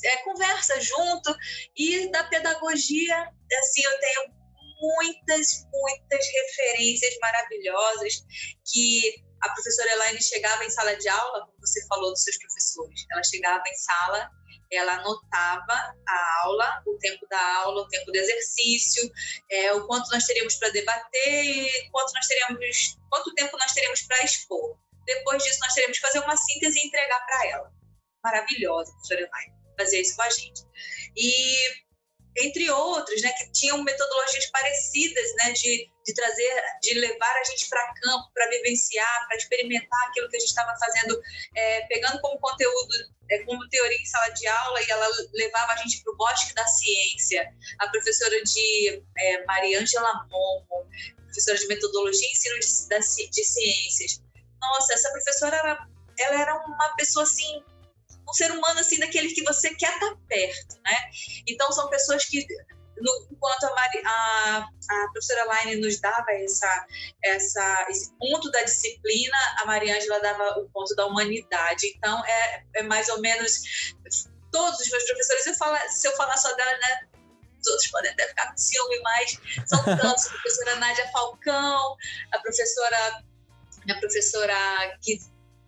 é, conversa junto. E da pedagogia, assim, eu tenho muitas, muitas referências maravilhosas que a professora Elaine chegava em sala de aula, como você falou dos seus professores, ela chegava em sala, ela anotava a aula, o tempo da aula, o tempo do exercício, é, o quanto nós teríamos para debater e quanto nós teríamos, quanto tempo nós teríamos para expor. Depois disso, nós teríamos que fazer uma síntese e entregar para ela. Maravilhosa, professora Elaine, fazer isso com a gente. E entre outros, né, que tinham metodologias parecidas, né, de, de trazer, de levar a gente para campo, para vivenciar, para experimentar aquilo que a gente estava fazendo, é, pegando como conteúdo, é, como teoria em sala de aula, e ela levava a gente para o bosque da ciência. A professora de é, Mariângela Momo, professora de metodologia e ensino de, de ciências. Nossa, essa professora era, ela era uma pessoa assim ser humano assim daquele que você quer estar perto, né? Então são pessoas que no, enquanto a, Mari, a, a, professora Laine nos dava essa, essa, esse ponto da disciplina, a Maria Ângela dava o ponto da humanidade. Então, é, é mais ou menos todos os meus professores, eu falo, se eu falar só dela, né, os outros podem até ficar com ciúme, mas são tantos. a professora Nádia Falcão, a professora, a professora que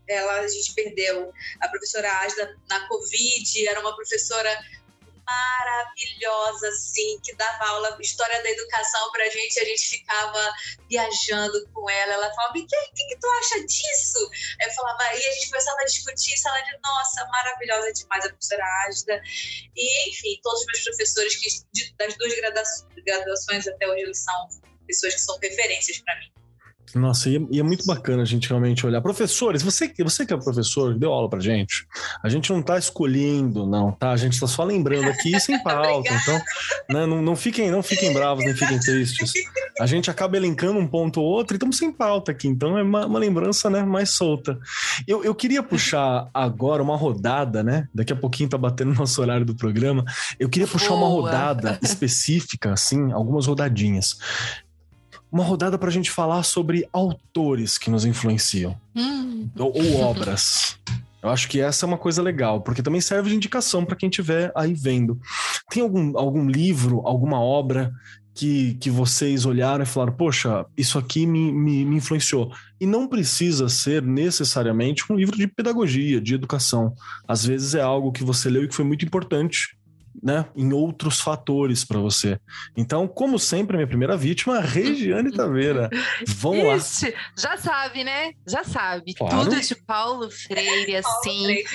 ela a gente perdeu a professora Asda na Covid, era uma professora maravilhosa, assim, que dava aula, história da educação pra gente, a gente ficava viajando com ela, ela falava, o que, que, que, tu acha disso? Eu falava, e a gente começava a discutir, ela de, nossa, maravilhosa demais a professora Asda, e enfim, todos os meus professores que, das duas graduações até hoje, eles são pessoas que são referências para mim. Nossa, e é, e é, muito bacana a gente realmente olhar. Professores, você, você que é professor, deu aula pra gente. A gente não tá escolhendo, não, tá? A gente tá só lembrando aqui sem pauta. então, né, não, não, fiquem, não fiquem bravos, nem fiquem tristes. A gente acaba elencando um ponto ou outro e estamos sem pauta aqui. Então é uma, uma lembrança né, mais solta. Eu, eu queria puxar agora uma rodada, né? Daqui a pouquinho tá batendo o nosso horário do programa. Eu queria puxar Boa. uma rodada específica, assim, algumas rodadinhas uma rodada para a gente falar sobre autores que nos influenciam hum. ou, ou, obras. Eu acho que essa é uma coisa legal, porque também serve de indicação para quem estiver aí vendo. Tem algum, algum livro, alguma obra que, que vocês olharam e falaram, poxa, isso aqui me, me, me influenciou. E não precisa ser necessariamente um livro de pedagogia, de educação. Às vezes é algo que você leu e que foi muito importante né, em outros fatores para você. Então, como sempre, a minha primeira vítima, Regiane Taveira. Vamos Ixi, lá. Já sabe, né? Já sabe. Claro. Tudo de Paulo Freire, assim.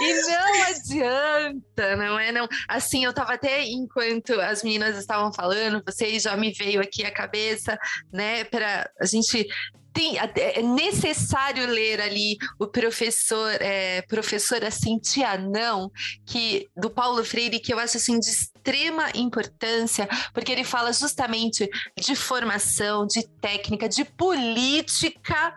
e não adianta, não é? Não. Assim, eu tava até, enquanto as meninas estavam falando, vocês já me veio aqui a cabeça, né, para a gente tem, é necessário ler ali o professor, é, professora Cintia Não, que, do Paulo Freire, que eu acho assim de extrema importância, porque ele fala justamente de formação, de técnica, de política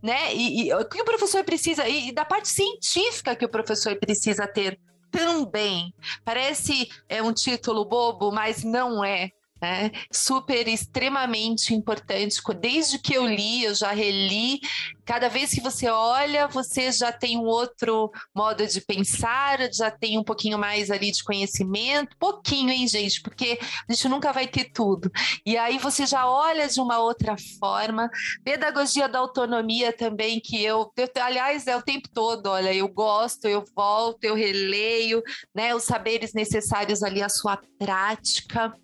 né? E, o que o professor precisa, e, e, da parte científica que o professor precisa ter também. Parece é um título bobo, mas não é né? Super, extremamente importante. Desde que eu li, eu já reli. Cada vez que você olha, você já tem um outro modo de pensar, já tem um pouquinho mais ali de conhecimento. Pouquinho, hein, gente? Porque a gente nunca vai ter tudo. E aí você já olha de uma outra forma. Pedagogia da autonomia também, que eu, eu aliás, é o tempo todo. Olha, eu gosto, eu volto, eu releio, né? Os saberes necessários ali, a sua prática.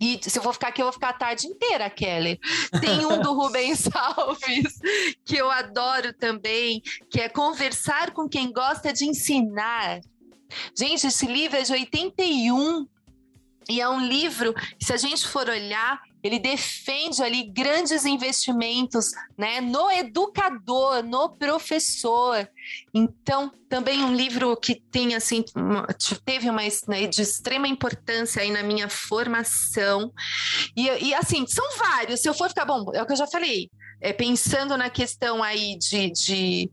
E se eu vou ficar aqui, eu vou ficar a tarde inteira, Kelly. Tem um do Rubens Alves, que eu adoro também, que é Conversar com quem gosta de ensinar. Gente, esse livro é de 81 e é um livro que, se a gente for olhar, ele defende ali grandes investimentos né, no educador, no professor. Então, também um livro que tem assim, teve uma né, de extrema importância aí na minha formação. E, e assim, são vários. Se eu for ficar bom, é o que eu já falei. É, pensando na questão aí de, de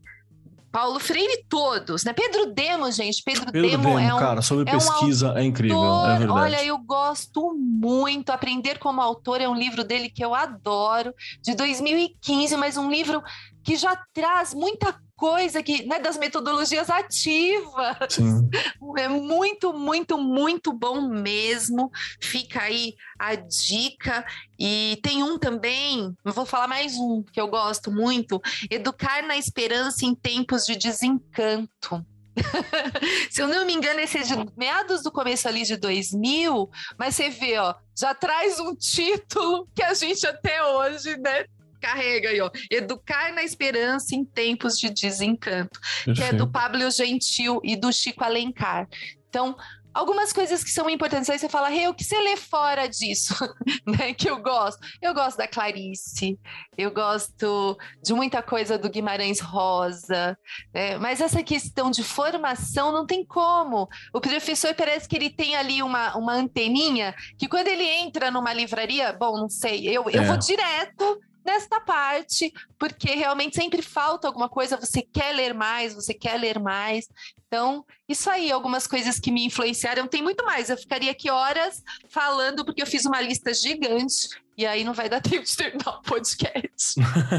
Paulo Freire todos, né? Pedro Demo, gente, Pedro, Pedro Demo, Demo é um cara, sobre é pesquisa um é incrível, é verdade. Olha, eu gosto muito. Aprender como autor é um livro dele que eu adoro, de 2015, mas um livro que já traz muita coisa que, né, das metodologias ativas. Sim. É muito, muito, muito bom mesmo. Fica aí a dica. E tem um também, vou falar mais um que eu gosto muito: Educar na Esperança em Tempos de Desencanto. Se eu não me engano, esse é de meados do começo ali de 2000, mas você vê, ó, já traz um título que a gente até hoje, né, carrega aí, ó. Educar na Esperança em Tempos de Desencanto, que é do Pablo Gentil e do Chico Alencar. Então, algumas coisas que são importantes. Aí você fala, hey, o que você lê fora disso? né, que eu gosto. Eu gosto da Clarice, eu gosto de muita coisa do Guimarães Rosa, né? mas essa questão de formação não tem como. O professor parece que ele tem ali uma, uma anteninha que quando ele entra numa livraria, bom, não sei, eu, eu vou é. direto nesta parte, porque realmente sempre falta alguma coisa, você quer ler mais, você quer ler mais. Então, isso aí, algumas coisas que me influenciaram. Tem muito mais, eu ficaria aqui horas falando, porque eu fiz uma lista gigante. E aí não vai dar tempo de terminar o podcast.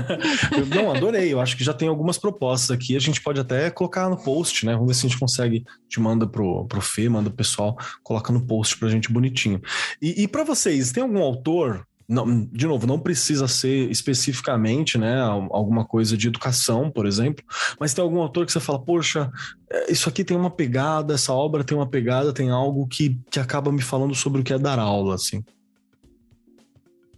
não, adorei. Eu acho que já tem algumas propostas aqui. A gente pode até colocar no post, né? Vamos ver se a gente consegue. Te manda pro, pro Fê, manda o pessoal, coloca no post pra gente bonitinho. E, e para vocês, tem algum autor não, de novo, não precisa ser especificamente né, alguma coisa de educação, por exemplo, mas tem algum autor que você fala, poxa, é, isso aqui tem uma pegada, essa obra tem uma pegada, tem algo que, que acaba me falando sobre o que é dar aula, assim.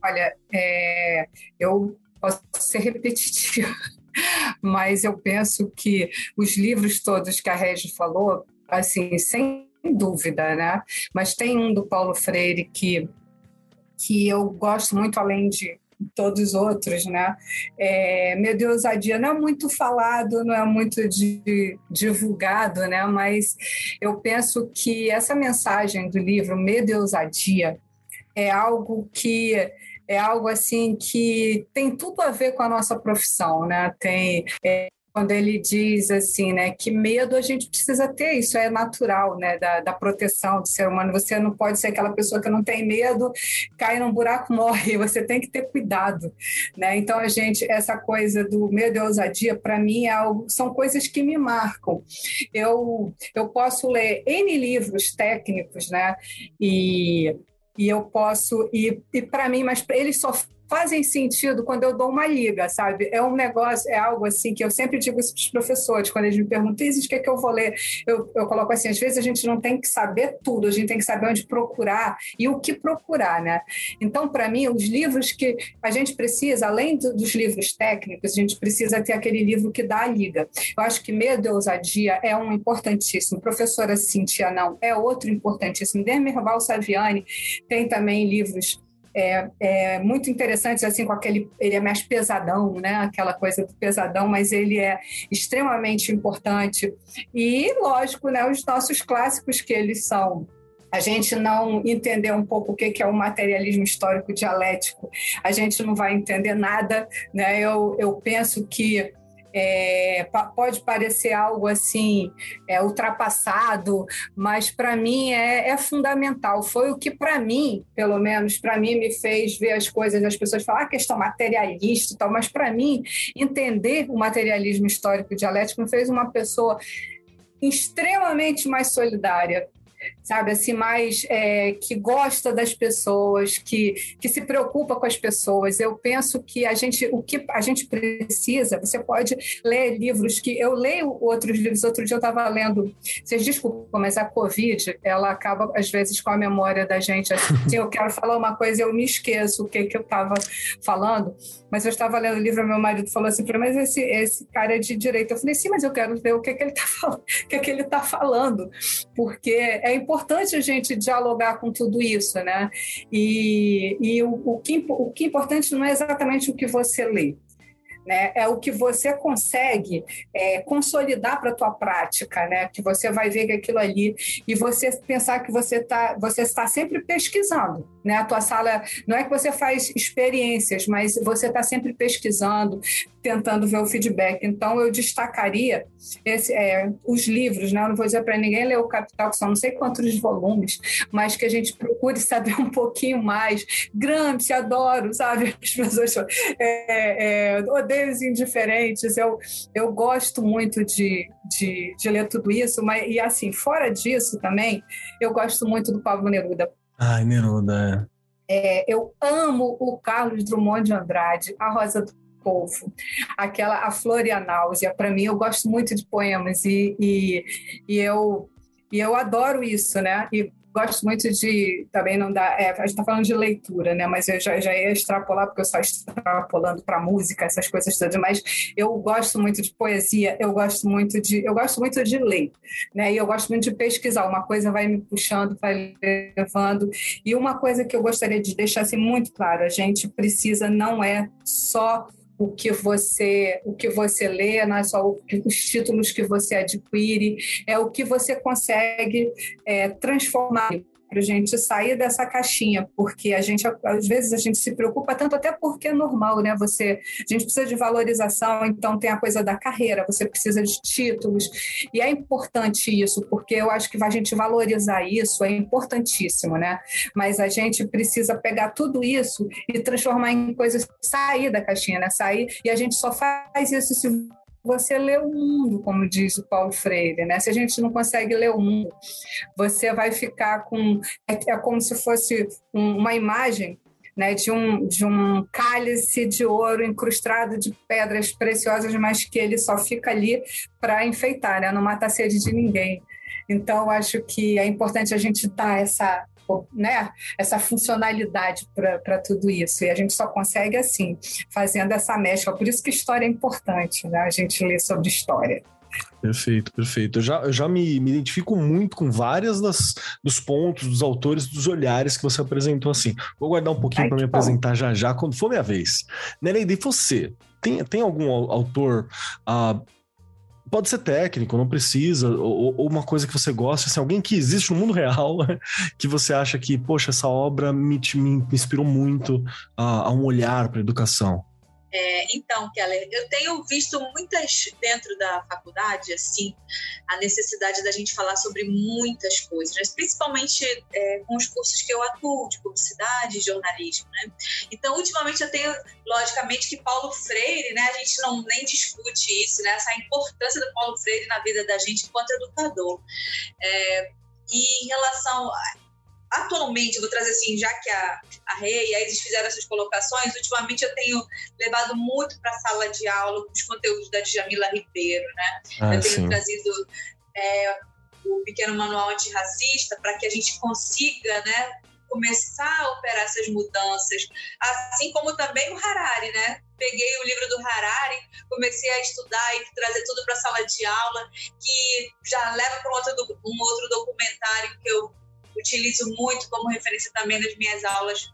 Olha, é, eu posso ser repetitiva, mas eu penso que os livros todos que a Regi falou, assim, sem dúvida, né? Mas tem um do Paulo Freire que que eu gosto muito além de todos os outros, né? É, meu Deus, não é muito falado, não é muito de, divulgado, né? Mas eu penso que essa mensagem do livro e Ousadia é algo que é algo assim que tem tudo a ver com a nossa profissão, né? Tem é, quando ele diz assim, né, que medo a gente precisa ter, isso é natural, né, da, da proteção do ser humano. Você não pode ser aquela pessoa que não tem medo, cai num buraco, morre. Você tem que ter cuidado, né? Então a gente, essa coisa do medo e ousadia, para mim é algo, são coisas que me marcam. Eu eu posso ler n livros técnicos, né, e e eu posso e, e para mim, mas eles só fazem sentido quando eu dou uma liga, sabe? É um negócio, é algo assim que eu sempre digo isso para os professores, quando eles me perguntam, o que, é que eu vou ler? Eu, eu coloco assim, às vezes a gente não tem que saber tudo, a gente tem que saber onde procurar e o que procurar, né? Então, para mim, os livros que a gente precisa, além do, dos livros técnicos, a gente precisa ter aquele livro que dá a liga. Eu acho que Medo e Ousadia é um importantíssimo. Professora Cintia, não, é outro importantíssimo. Demerval Saviani tem também livros é, é, muito interessantes, assim, com aquele. Ele é mais pesadão, né? Aquela coisa do pesadão, mas ele é extremamente importante. E, lógico, né, os nossos clássicos, que eles são a gente não entender um pouco o que é o materialismo histórico dialético, a gente não vai entender nada. Né? Eu, eu penso que é, pode parecer algo assim é, ultrapassado, mas para mim é, é, fundamental. Foi o que para mim, pelo menos para mim, me fez ver as coisas. As pessoas falam ah, questão materialista e tal, mas para mim entender o materialismo histórico dialético me fez uma pessoa extremamente mais solidária, sabe? Assim, mais é, que gosta das pessoas, que, que se preocupa com as pessoas. Eu penso que a gente, o que a gente precisa, você pode ler livros que eu leio outros livros. Outro dia eu estava lendo, vocês desculpam, mas a Covid, ela acaba às vezes com a memória da gente. Assim, eu quero falar uma coisa, eu me esqueço o que, que eu estava falando. Mas eu estava lendo o livro, meu marido falou assim para mim, mas esse, esse cara é de direita. Eu falei, sim, mas eu quero ver o que, que ele está falando, o que, que ele tá falando, porque é importante importante a gente dialogar com tudo isso, né? E, e o, o, que, o que é importante não é exatamente o que você lê, né? É o que você consegue é, consolidar para a tua prática, né? Que você vai ver que aquilo ali e você pensar que você tá, você está sempre pesquisando, né? A tua sala não é que você faz experiências, mas você está sempre pesquisando, tentando ver o feedback. Então, eu destacaria esse, é, os livros, né? Eu não vou dizer para ninguém ler o Capital, que são não sei quantos volumes, mas que a gente procure saber um pouquinho mais. Gramsci, adoro, sabe? As pessoas é, é, odeio os indiferentes. Eu, eu gosto muito de, de, de ler tudo isso, mas, e assim, fora disso também, eu gosto muito do Pablo Neruda. Ai, Neruda, é. é eu amo o Carlos Drummond de Andrade, a Rosa do povo. Aquela a Florianáusea, para mim, eu gosto muito de poemas e, e, e, eu e eu adoro isso, né? E gosto muito de também não dá. É, a gente está falando de leitura, né? Mas eu já, já ia extrapolar, porque eu só extrapolando para música, essas coisas todas, mas eu gosto muito de poesia, eu gosto muito de. Eu gosto muito de ler, né? E eu gosto muito de pesquisar. Uma coisa vai me puxando, vai levando. E uma coisa que eu gostaria de deixar assim, muito claro, a gente precisa, não é só o que você o que você lê, não é só os títulos que você adquire, é o que você consegue é, transformar para a gente sair dessa caixinha, porque a gente, às vezes, a gente se preocupa tanto, até porque é normal, né? Você, a gente precisa de valorização, então tem a coisa da carreira, você precisa de títulos, e é importante isso, porque eu acho que a gente valorizar isso é importantíssimo, né? Mas a gente precisa pegar tudo isso e transformar em coisas, sair da caixinha, né? Sair, e a gente só faz isso se você lê o mundo, como diz o Paulo Freire, né? Se a gente não consegue ler o mundo, você vai ficar com é, é como se fosse um, uma imagem né, de, um, de um cálice de ouro incrustado de pedras preciosas, mas que ele só fica ali para enfeitar, né, não mata a sede de ninguém. Então, acho que é importante a gente dar essa, né, essa funcionalidade para tudo isso. E a gente só consegue assim, fazendo essa mescla. Por isso que história é importante, né? A gente lê sobre história. Perfeito, perfeito. Eu já, eu já me, me identifico muito com várias das, dos pontos, dos autores, dos olhares que você apresentou assim. Vou guardar um pouquinho para me bom. apresentar já já, quando for minha vez. Nereida, e você? Tem, tem algum autor uh, pode ser técnico, não precisa, ou, ou, uma coisa que você gosta, assim, alguém que existe no mundo real, que você acha que, poxa, essa obra me, me inspirou muito a, a um olhar para a educação. É, então, Keller, eu tenho visto muitas dentro da faculdade, assim, a necessidade da gente falar sobre muitas coisas, principalmente é, com os cursos que eu atuo, de publicidade e jornalismo, né? Então, ultimamente eu tenho, logicamente, que Paulo Freire, né? A gente não nem discute isso, né? Essa importância do Paulo Freire na vida da gente enquanto educador. É, e em relação atualmente, vou trazer assim, já que a, a Rei e a Isis fizeram essas colocações, ultimamente eu tenho levado muito para a sala de aula os conteúdos da Djamila Ribeiro, né? Ah, eu tenho sim. trazido é, o pequeno manual antirracista para que a gente consiga, né, começar a operar essas mudanças, assim como também o Harari, né? Peguei o livro do Harari, comecei a estudar e trazer tudo para a sala de aula, que já leva para um outro, um outro documentário que eu utilizo muito como referência também nas minhas aulas,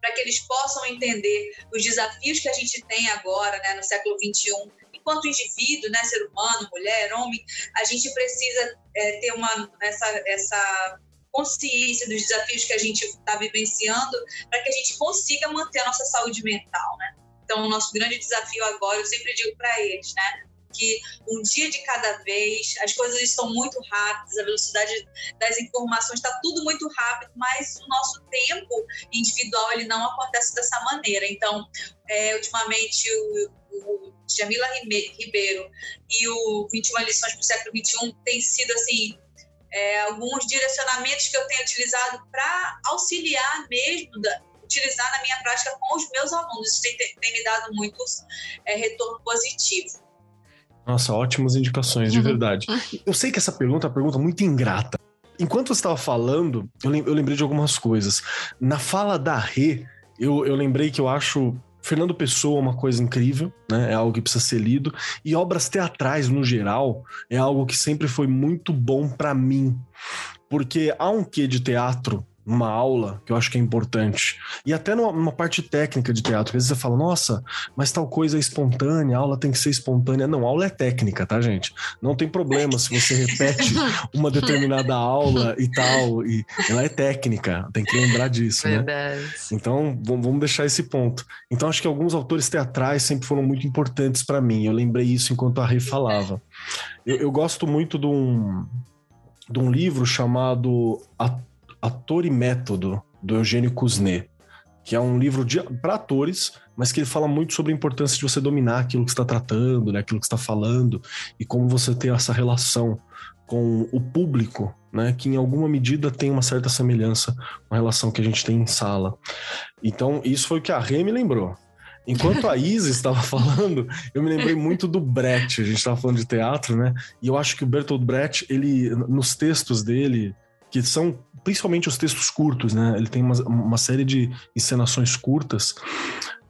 para que eles possam entender os desafios que a gente tem agora, né, no século 21, enquanto indivíduo, né, ser humano, mulher, homem, a gente precisa é, ter uma essa, essa consciência dos desafios que a gente está vivenciando para que a gente consiga manter a nossa saúde mental, né? Então, o nosso grande desafio agora, eu sempre digo para eles, né? Que um dia de cada vez, as coisas estão muito rápidas, a velocidade das informações está tudo muito rápido, mas o nosso tempo individual ele não acontece dessa maneira. Então, é, ultimamente, o, o Jamila Ribeiro e o 21 lições para o século 21 tem sido assim é, alguns direcionamentos que eu tenho utilizado para auxiliar mesmo da, utilizar na minha prática com os meus alunos. Isso tem, tem me dado muito é, retorno positivo. Nossa, ótimas indicações, de uhum. verdade. Eu sei que essa pergunta é uma pergunta muito ingrata. Enquanto você estava falando, eu lembrei de algumas coisas. Na fala da Rê, eu, eu lembrei que eu acho Fernando Pessoa uma coisa incrível, né? É algo que precisa ser lido. E obras teatrais, no geral, é algo que sempre foi muito bom para mim. porque há um quê de teatro numa aula, que eu acho que é importante. E até numa, numa, parte técnica de teatro, às vezes você fala, nossa, mas tal coisa é espontânea, a aula tem que ser espontânea. Não, aula é técnica, tá, gente? Não tem problema se você repete uma determinada aula e tal, e ela é técnica, tem que lembrar disso, né? Verdade. né? Então, vamos deixar esse ponto. Então, acho que alguns autores teatrais sempre foram muito importantes para mim. Eu lembrei isso enquanto a Rei falava. Eu, eu gosto muito de um, de um livro chamado A Ator e Método, do Eugênio Kuznet, que é um livro para atores, mas que ele fala muito sobre a importância de você dominar aquilo que está tratando, né, aquilo que está falando, e como você ter essa relação com o público, né, que em alguma medida tem uma certa semelhança com a relação que a gente tem em sala. Então, isso foi o que a Rê me lembrou. Enquanto a Isa estava falando, eu me lembrei muito do Brecht. A gente estava falando de teatro, né? E eu acho que o Bertolt Brecht, ele, nos textos dele, que são principalmente os textos curtos, né? Ele tem uma, uma série de encenações curtas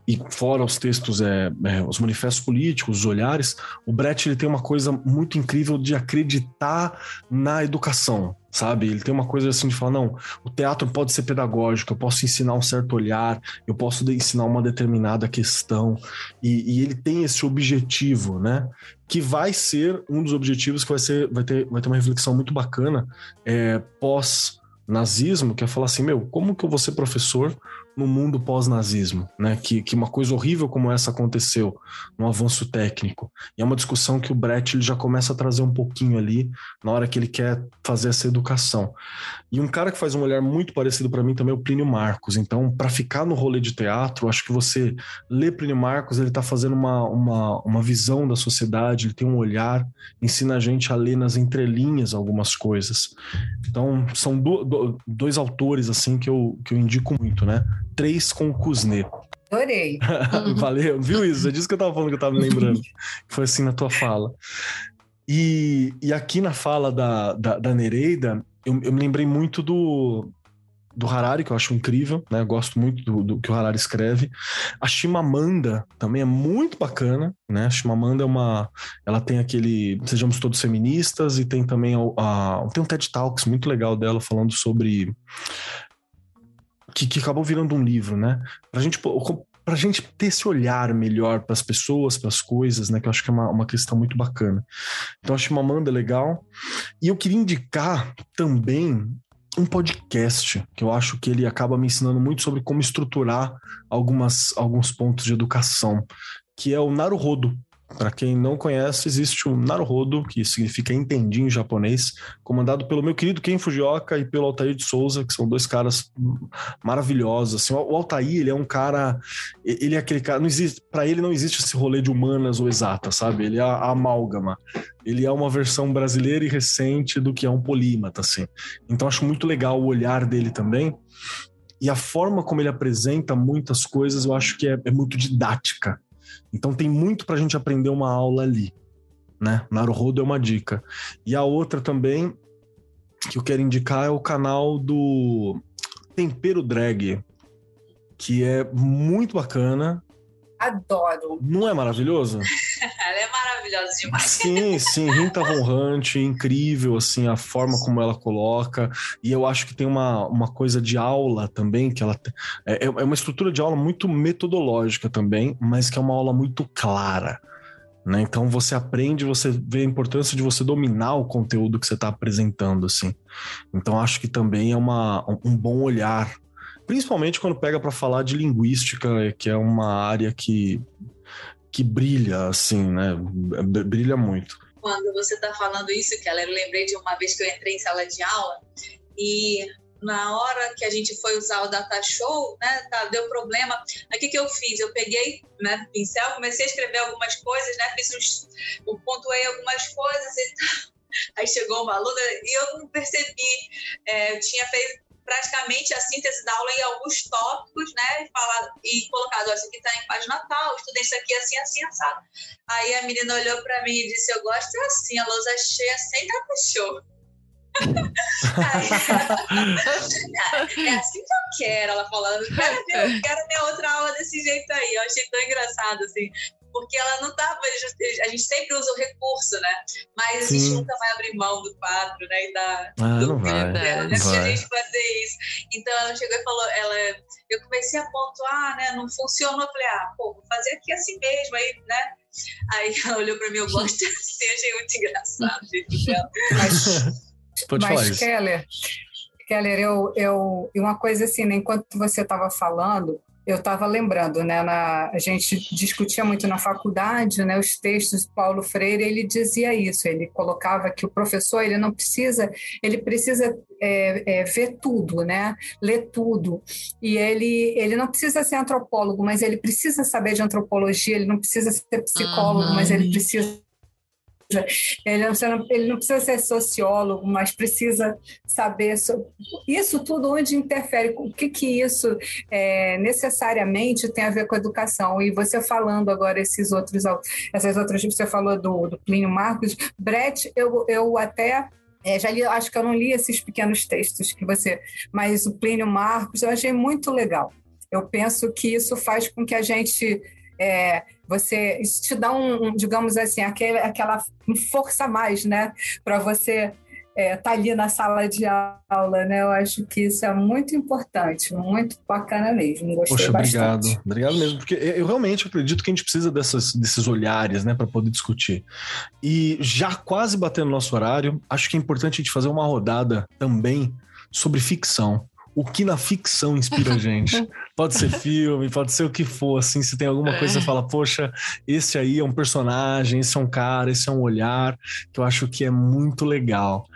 e fora os textos, é, é, os manifestos políticos, os olhares, o Brecht ele tem uma coisa muito incrível de acreditar na educação, sabe? Ele tem uma coisa assim de falar, não, o teatro pode ser pedagógico, eu posso ensinar um certo olhar, eu posso ensinar uma determinada questão, e, e ele tem esse objetivo, né? Que vai ser um dos objetivos que vai ser, vai ter, vai ter uma reflexão muito bacana é, pós nazismo, que é falar assim, meu, como que eu vou ser professor no mundo pós-nazismo, né? Que, que uma coisa horrível como essa aconteceu, um avanço técnico. E é uma discussão que o Brett ele já começa a trazer um pouquinho ali na hora que ele quer fazer essa educação. E um cara que faz um olhar muito parecido para mim também é o Plínio Marcos. Então, para ficar no rolê de teatro, acho que você lê Plínio Marcos, ele está fazendo uma, uma, uma visão da sociedade, ele tem um olhar, ensina a gente a ler nas entrelinhas algumas coisas. Então, são do, do, dois autores assim que eu, que eu indico muito, né? Três com o Kuznet. Adorei. Valeu, viu isso? É disso que eu tava falando que eu tava me lembrando. Foi assim na tua fala. E, e aqui na fala da, da, da Nereida, eu, eu me lembrei muito do, do Harari, que eu acho incrível, né? Eu gosto muito do, do, que o Harari escreve. A Chimamanda também é muito bacana, né? A Chimamanda é uma. Ela tem aquele. Sejamos todos feministas, e tem também a, a tem um TED Talks muito legal dela falando sobre. Que, que acabou virando um livro, né? Pra gente para a gente ter esse olhar melhor para as pessoas, para as coisas, né? Que eu acho que é uma, uma questão muito bacana. Então, acho que Mamanda é legal. E eu queria indicar também um podcast que eu acho que ele acaba me ensinando muito sobre como estruturar algumas, alguns pontos de educação, que é o Naruhodo. Para quem não conhece, existe o Naruhodo, que significa entendi em japonês, comandado pelo meu querido Ken Fujioka e pelo Altair de Souza, que são dois caras maravilhosos. Assim, o Altair, ele é um cara, ele é aquele cara, não existe, para ele não existe esse rolê de humanas ou exatas, sabe? Ele é a amálgama. Ele é uma versão brasileira e recente do que é um polímata, assim. Então acho muito legal o olhar dele também. E a forma como ele apresenta muitas coisas, eu acho que é, é muito didática. Então tem muito para a gente aprender uma aula ali, né? Naruhodo é uma dica. E a outra também que eu quero indicar é o canal do Tempero Drag, que é muito bacana. Adoro. Não é maravilhoso? ela é maravilhosa demais. Sim, sim, Rita Von Hunt, incrível, assim, a forma como ela coloca. E eu acho que tem uma, uma coisa de aula também, que ela é, é uma estrutura de aula muito metodológica também, mas que é uma aula muito clara. Né? Então você aprende, você vê a importância de você dominar o conteúdo que você está apresentando, assim. Então acho que também é uma, um bom olhar principalmente quando pega para falar de linguística, que é uma área que que brilha, assim, né? Brilha muito. Quando você está falando isso, Keller, eu lembrei de uma vez que eu entrei em sala de aula e na hora que a gente foi usar o data show, né, tá, deu problema. Aí o que, que eu fiz? Eu peguei, né, pincel, comecei a escrever algumas coisas, né, fiz uns, eu pontuei algumas coisas e Aí chegou uma aluna e eu não percebi. É, eu tinha feito praticamente a síntese da aula em alguns tópicos, né? E, falado, e colocado, ó, isso aqui está em página tal, estudei isso aqui assim, assim, assado. Aí a menina olhou para mim e disse, eu gosto assim, a lousa cheia sem show. é assim que eu quero, ela falando. Quero, ver, quero minha outra aula desse jeito aí. Eu achei tão engraçado, assim. Porque ela não estava. A gente sempre usa o recurso, né? Mas Sim. a gente nunca vai abrir mão do quadro, né? E da, ah, do não vai. Dela, né? Vai. a gente fazer isso. Então ela chegou e falou, ela, eu comecei a pontuar, né? Não funcionou. Eu falei, ah, pô, vou fazer aqui assim mesmo, aí, né? Aí ela olhou para mim, eu gosto assim, achei muito engraçado, gente. Mas, Pode mas falar isso. Keller, Keller, eu, eu, uma coisa assim, né, enquanto você estava falando, eu estava lembrando, né, na, a gente discutia muito na faculdade, né, os textos de Paulo Freire, ele dizia isso, ele colocava que o professor, ele não precisa, ele precisa é, é, ver tudo, né, ler tudo, e ele, ele não precisa ser antropólogo, mas ele precisa saber de antropologia, ele não precisa ser psicólogo, mas ele precisa ele não, ele não precisa ser sociólogo, mas precisa saber sobre isso tudo onde interfere, o que, que isso é, necessariamente tem a ver com a educação. E você falando agora esses outros, essas outras, você falou do, do Plínio Marcos, Brett, eu, eu até é, já li, acho que eu não li esses pequenos textos que você, mas o Plínio Marcos eu achei muito legal. Eu penso que isso faz com que a gente é, você isso te dá um, um, digamos assim, aquele, aquela força a mais, né, para você é, tá ali na sala de aula, né? Eu acho que isso é muito importante, muito bacana mesmo. Gostei Poxa, bastante. obrigado, obrigado mesmo, porque eu realmente acredito que a gente precisa dessas, desses olhares, né, para poder discutir. E já quase batendo nosso horário, acho que é importante a gente fazer uma rodada também sobre ficção o que na ficção inspira a gente. Pode ser filme, pode ser o que for, assim, se tem alguma coisa que você fala, poxa, esse aí é um personagem, esse é um cara, esse é um olhar, que eu acho que é muito legal.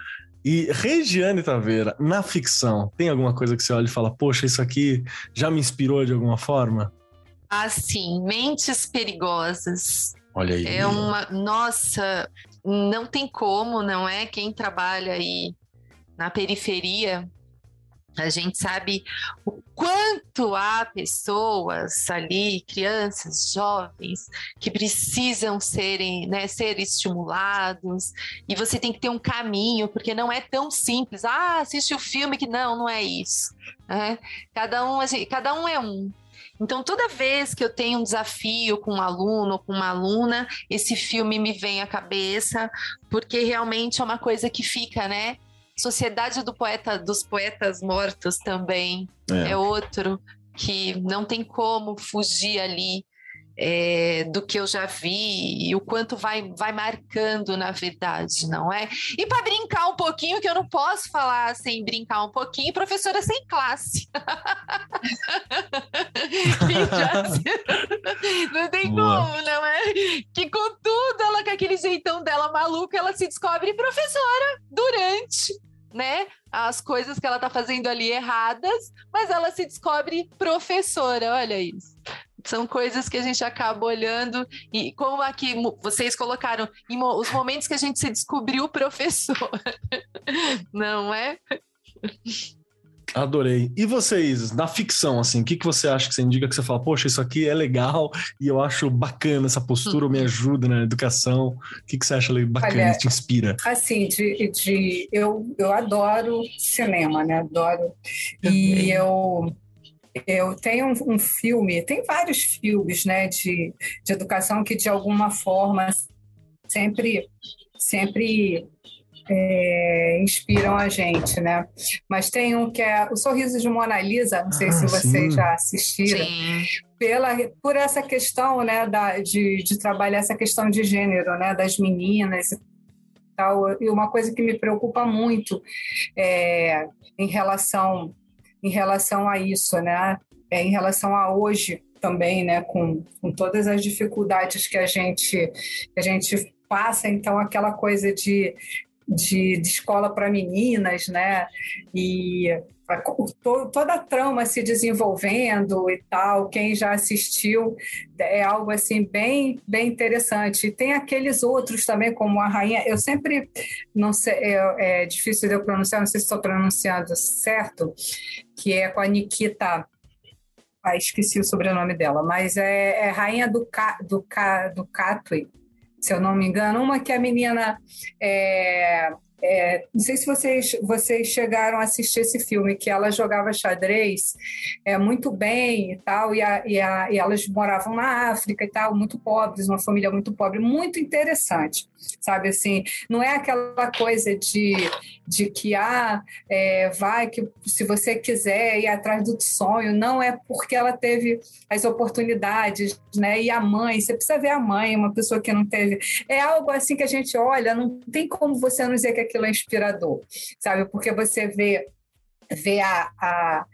E Regiane Taveira, na ficção, tem alguma coisa que você olha e fala, poxa, isso aqui já me inspirou de alguma forma? Ah, sim, Mentes Perigosas. Olha aí. É uma. Nossa, não tem como, não é? Quem trabalha aí na periferia a gente sabe o quanto há pessoas ali, crianças, jovens, que precisam serem, né, ser estimulados, e você tem que ter um caminho, porque não é tão simples. Ah, assiste o filme que não, não é isso. Né? Cada, um, assim, cada um é um. Então, toda vez que eu tenho um desafio com um aluno ou com uma aluna, esse filme me vem à cabeça, porque realmente é uma coisa que fica, né? Sociedade do Poeta, dos Poetas Mortos também é, é outro que não tem como fugir ali é, do que eu já vi e o quanto vai, vai marcando na verdade, não é? E para brincar um pouquinho, que eu não posso falar sem brincar um pouquinho, professora sem classe. não tem Boa. como, não é? Que com tudo, ela com aquele jeitão dela maluca, ela se descobre professora durante né, as coisas que ela tá fazendo ali erradas, mas ela se descobre professora, olha isso. São coisas que a gente acaba olhando e como aqui vocês colocaram, os momentos que a gente se descobriu professor, não é? Adorei. E vocês, na ficção, assim, o que, que você acha que você indica que você fala, poxa, isso aqui é legal e eu acho bacana essa postura, me ajuda na educação? O que, que você acha bacana, Olha, te inspira? Assim, de, de, eu, eu adoro cinema, né? Adoro. E eu eu tenho um, um, filme, tem vários filmes, né, de, de educação que de alguma forma sempre sempre é, inspiram a gente, né? Mas tem um que é O Sorriso de Mona Lisa, não sei ah, se vocês sim. já assistiram. Sim. Pela, por essa questão, né, da, de, de trabalhar essa questão de gênero, né, das meninas e tal. E uma coisa que me preocupa muito é, em relação em relação a isso, né, é, em relação a hoje também, né, com, com todas as dificuldades que a gente que a gente passa, então aquela coisa de de, de escola para meninas, né? E a, toda a trama se desenvolvendo e tal. Quem já assistiu é algo assim bem, bem interessante. E tem aqueles outros também, como a rainha. Eu sempre não sei, é, é difícil de eu pronunciar, não sei se estou pronunciando certo, que é com a Nikita. Ah, esqueci o sobrenome dela, mas é, é rainha do, Ca, do, Ca, do Catway se eu não me engano, uma que a menina é, é, não sei se vocês, vocês chegaram a assistir esse filme, que ela jogava xadrez é, muito bem e tal, e, a, e, a, e elas moravam na África e tal, muito pobres, uma família muito pobre, muito interessante, sabe assim, não é aquela coisa de, de que, ah, é, vai, que se você quiser ir atrás do sonho, não é porque ela teve as oportunidades, né, e a mãe, você precisa ver a mãe, uma pessoa que não teve, é algo assim que a gente olha, não tem como você não dizer que aquilo é inspirador, sabe? Porque você vê, vê a, a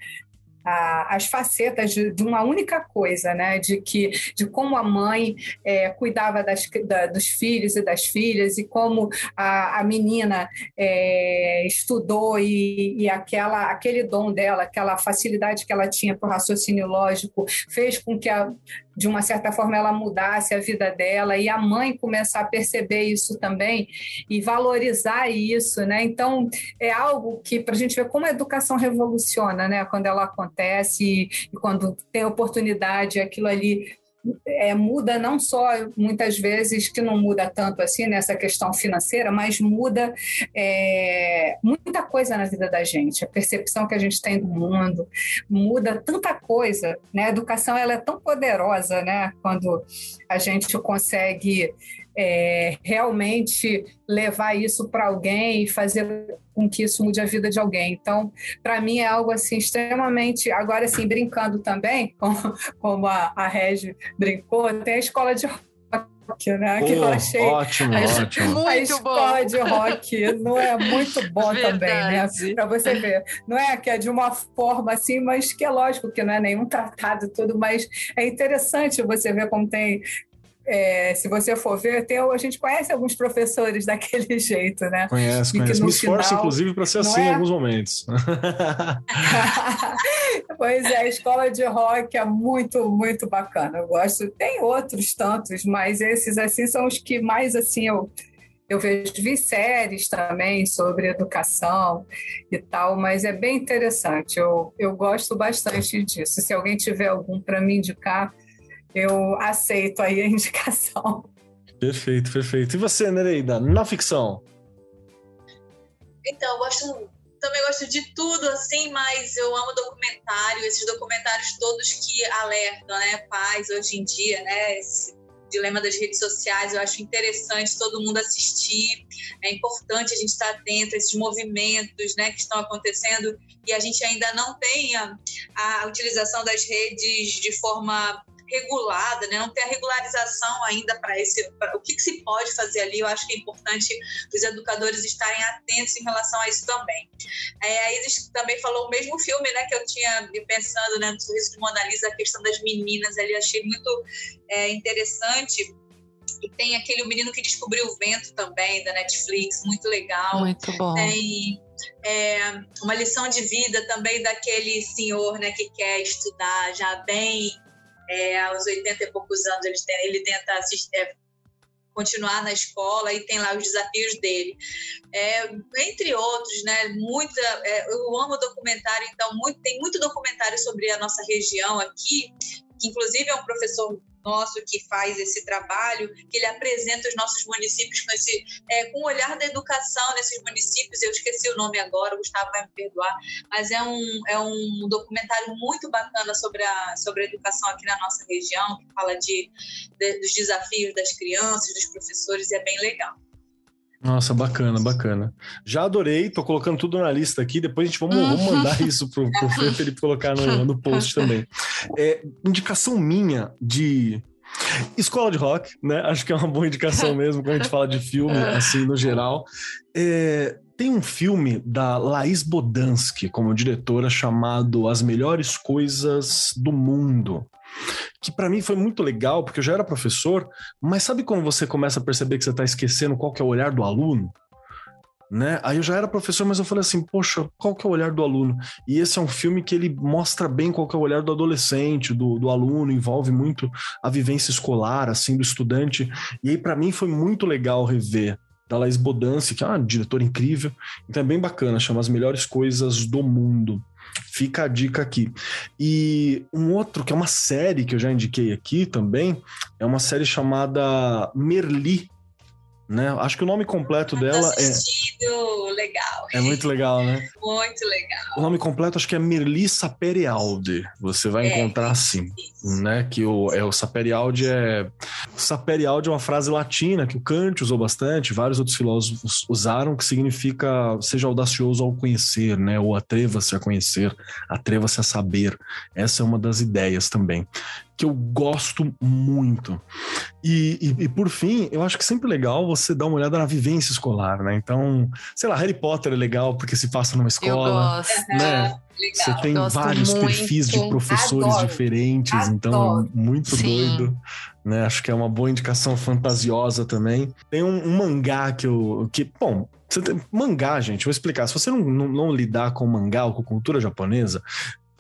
a, as facetas de, de, uma única coisa, né? De que de como a mãe é, cuidava das, da, dos filhos e das filhas e como a, a menina é, estudou e, e, aquela aquele dom dela, aquela facilidade que ela tinha para o raciocínio lógico fez com que a, de uma certa forma ela mudasse a vida dela e a mãe começar a perceber isso também e valorizar isso, né? Então é algo que para a gente ver como a educação revoluciona, né? Quando ela acontece e, e quando tem oportunidade, aquilo ali é, muda não só muitas vezes que não muda tanto assim nessa questão financeira, mas muda é, muita coisa na vida da gente, a percepção que a gente tem do mundo muda tanta coisa, né? A educação ela é tão poderosa, né? Quando a gente consegue é, realmente levar isso para alguém e fazer com que isso mude a vida de alguém. Então, para mim é algo assim extremamente. Agora, assim, brincando também, como, como a, a Regi brincou, tem a escola de rock, né? que eu achei. Ótimo, a, ótimo. A escola bom. de rock não é muito bom Verdade. também, né? Para você ver. Não é que é de uma forma assim, mas que é lógico que não é nenhum tratado tudo, mas é interessante você ver como tem é, se você for ver, tem, a gente conhece alguns professores daquele jeito, né? Conhece, conhece. Me esforço, final, inclusive, para ser assim é... em alguns momentos. pois é, a escola de rock é muito, muito bacana. Eu gosto. Tem outros tantos, mas esses assim são os que mais assim eu eu vejo vi séries também sobre educação e tal, mas é bem interessante. Eu, eu gosto bastante disso. Se alguém tiver algum para me indicar, eu aceito aí a indicação. Perfeito, perfeito. E você, Nereida, na ficção? Então, eu gosto, também gosto de tudo, assim, mas eu amo documentário, esses documentários todos que alertam, né, pais hoje em dia, né, esse dilema das redes sociais, eu acho interessante todo mundo assistir, é importante a gente estar atento a esses movimentos, né, que estão acontecendo e a gente ainda não tem a, a utilização das redes de forma regulada, né? não tem a regularização ainda para esse, pra, o que, que, se pode fazer ali. Eu acho que é importante os educadores estarem atentos em relação a isso também. É, a Isis também falou o mesmo filme, né, que eu tinha pensando, né, no Sorriso de Mona Lisa, a questão das meninas ali, achei muito é, interessante. E tem aquele O Menino que Descobriu o Vento também, da Netflix, muito legal. Muito bom. Tem é, uma lição de vida também daquele senhor né, que quer estudar já bem é, aos 80 e poucos anos ele, tem, ele tenta assistir, é, continuar na escola e tem lá os desafios dele. É, entre outros, né? Muita, é, eu amo documentário, então muito, tem muito documentário sobre a nossa região aqui, que inclusive é um professor nosso que faz esse trabalho, que ele apresenta os nossos municípios com esse é, com o olhar da educação nesses municípios. Eu esqueci o nome agora, o Gustavo vai me perdoar, mas é um, é um documentário muito bacana sobre a, sobre a educação aqui na nossa região, que fala de, de dos desafios das crianças, dos professores, e é bem legal. Nossa, bacana, bacana. Já adorei, tô colocando tudo na lista aqui, depois a gente vamos, vamos mandar isso pro, pro Felipe colocar no, no post também. É, indicação minha de escola de rock, né? Acho que é uma boa indicação mesmo quando a gente fala de filme, assim, no geral. É, tem um filme da Laís Bodansky como diretora chamado As Melhores Coisas do Mundo que para mim foi muito legal, porque eu já era professor, mas sabe como você começa a perceber que você está esquecendo qual que é o olhar do aluno? Né? Aí eu já era professor, mas eu falei assim, poxa, qual que é o olhar do aluno? E esse é um filme que ele mostra bem qual que é o olhar do adolescente, do, do aluno, envolve muito a vivência escolar, assim, do estudante. E aí para mim foi muito legal rever da Laís Bodanci, que é uma diretora incrível, então é bem bacana, chama As Melhores Coisas do Mundo. Fica a dica aqui. E um outro, que é uma série que eu já indiquei aqui também, é uma série chamada Merli. Né? Acho que o nome completo dela é. legal. É muito legal, né? Muito legal. O nome completo acho que é Merli Saperialdi. Você vai é, encontrar assim, isso. né? Que o, é, o Saperialdi é. Saperialdi é uma frase latina que o Kant usou bastante, vários outros filósofos usaram, que significa seja audacioso ao conhecer, né? Ou atreva-se a conhecer, atreva-se a saber. Essa é uma das ideias também que eu gosto muito. E, e, e, por fim, eu acho que é sempre legal você dar uma olhada na vivência escolar, né? Então, sei lá, Harry Potter é legal porque se passa numa escola. Gosto. Né? Você tem vários muito. perfis de professores Adoro. diferentes, então, Adoro. então muito Sim. doido. Né? Acho que é uma boa indicação fantasiosa também. Tem um, um mangá que eu. Que, bom, você tem, mangá, gente, vou explicar. Se você não, não, não, lidar com mangá ou com cultura japonesa,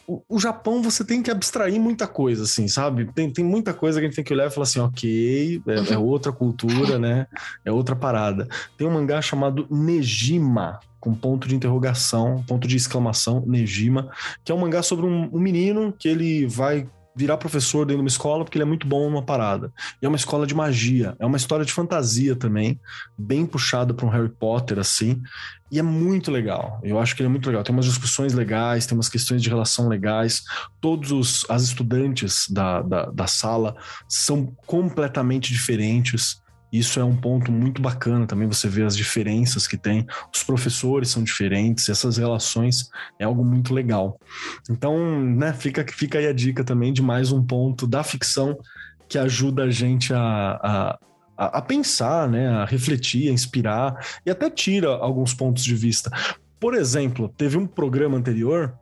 o, o, Japão você tem que abstrair muita coisa, assim, sabe? Tem, tem muita coisa que a gente tem que olhar e falar assim, ok, é, é uhum. outra cultura, né? É outra parada. Tem um mangá chamado Nejima, com ponto de interrogação, ponto de exclamação, Nejima, que é um mangá sobre um, um menino que ele vai virar professor dentro de uma escola porque ele é muito bom numa parada. E é uma escola de magia, é uma história de fantasia também, bem puxada para um Harry Potter assim, e é muito legal. Eu acho que ele é muito legal. Tem umas discussões legais, tem umas questões de relação legais. Todos os as estudantes da, da, da sala são completamente diferentes. Isso é um ponto muito bacana também, você vê as diferenças que tem. Os professores são diferentes, essas relações é algo muito legal. Então, né, fica, fica aí a dica também de mais um ponto da ficção que ajuda a gente a, a, a pensar, né, a refletir, a inspirar e até tira alguns pontos de vista. Por exemplo, teve um programa anterior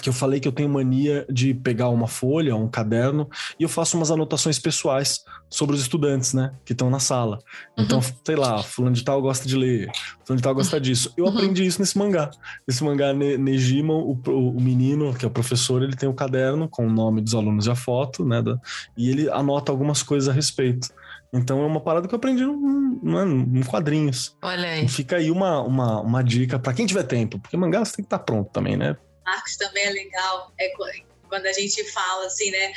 que eu falei que eu tenho mania de pegar uma folha, um caderno, e eu faço umas anotações pessoais sobre os estudantes, né, que estão na sala. Então, uhum. sei lá, fulano de tal gosta de ler, fulano de tal gosta disso. Eu uhum. aprendi isso nesse mangá. Nesse mangá, Nejima, o, o, menino, que é o professor, ele tem o um caderno com o nome dos alunos e a foto, né, da, e ele anota algumas coisas a respeito. Então é uma parada que eu aprendi num, num, é, quadrinhos. Olha aí. fica aí uma, uma, uma dica para quem tiver tempo, porque mangá você tem que estar tá pronto também, né? Marcos também é legal. É quando a gente fala assim, né?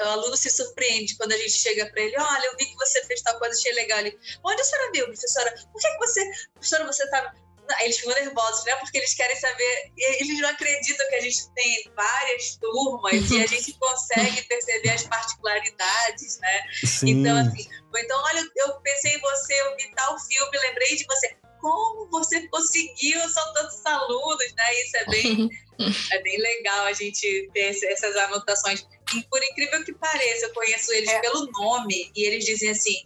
O aluno se surpreende quando a gente chega para ele: olha, eu vi que você fez tal coisa, achei legal. Ele, onde a senhora viu, professora? Por que, que você, professora, você tá. Eles ficam nervosos, né? Porque eles querem saber. Eles não acreditam que a gente tem várias turmas e a gente consegue perceber as particularidades, né? Sim. Então, assim, então, olha, eu pensei em você, eu vi tal filme, lembrei de você como você conseguiu, são tantos alunos, né? Isso é bem, é bem legal a gente ter essas anotações. E por incrível que pareça, eu conheço eles é. pelo nome e eles dizem assim: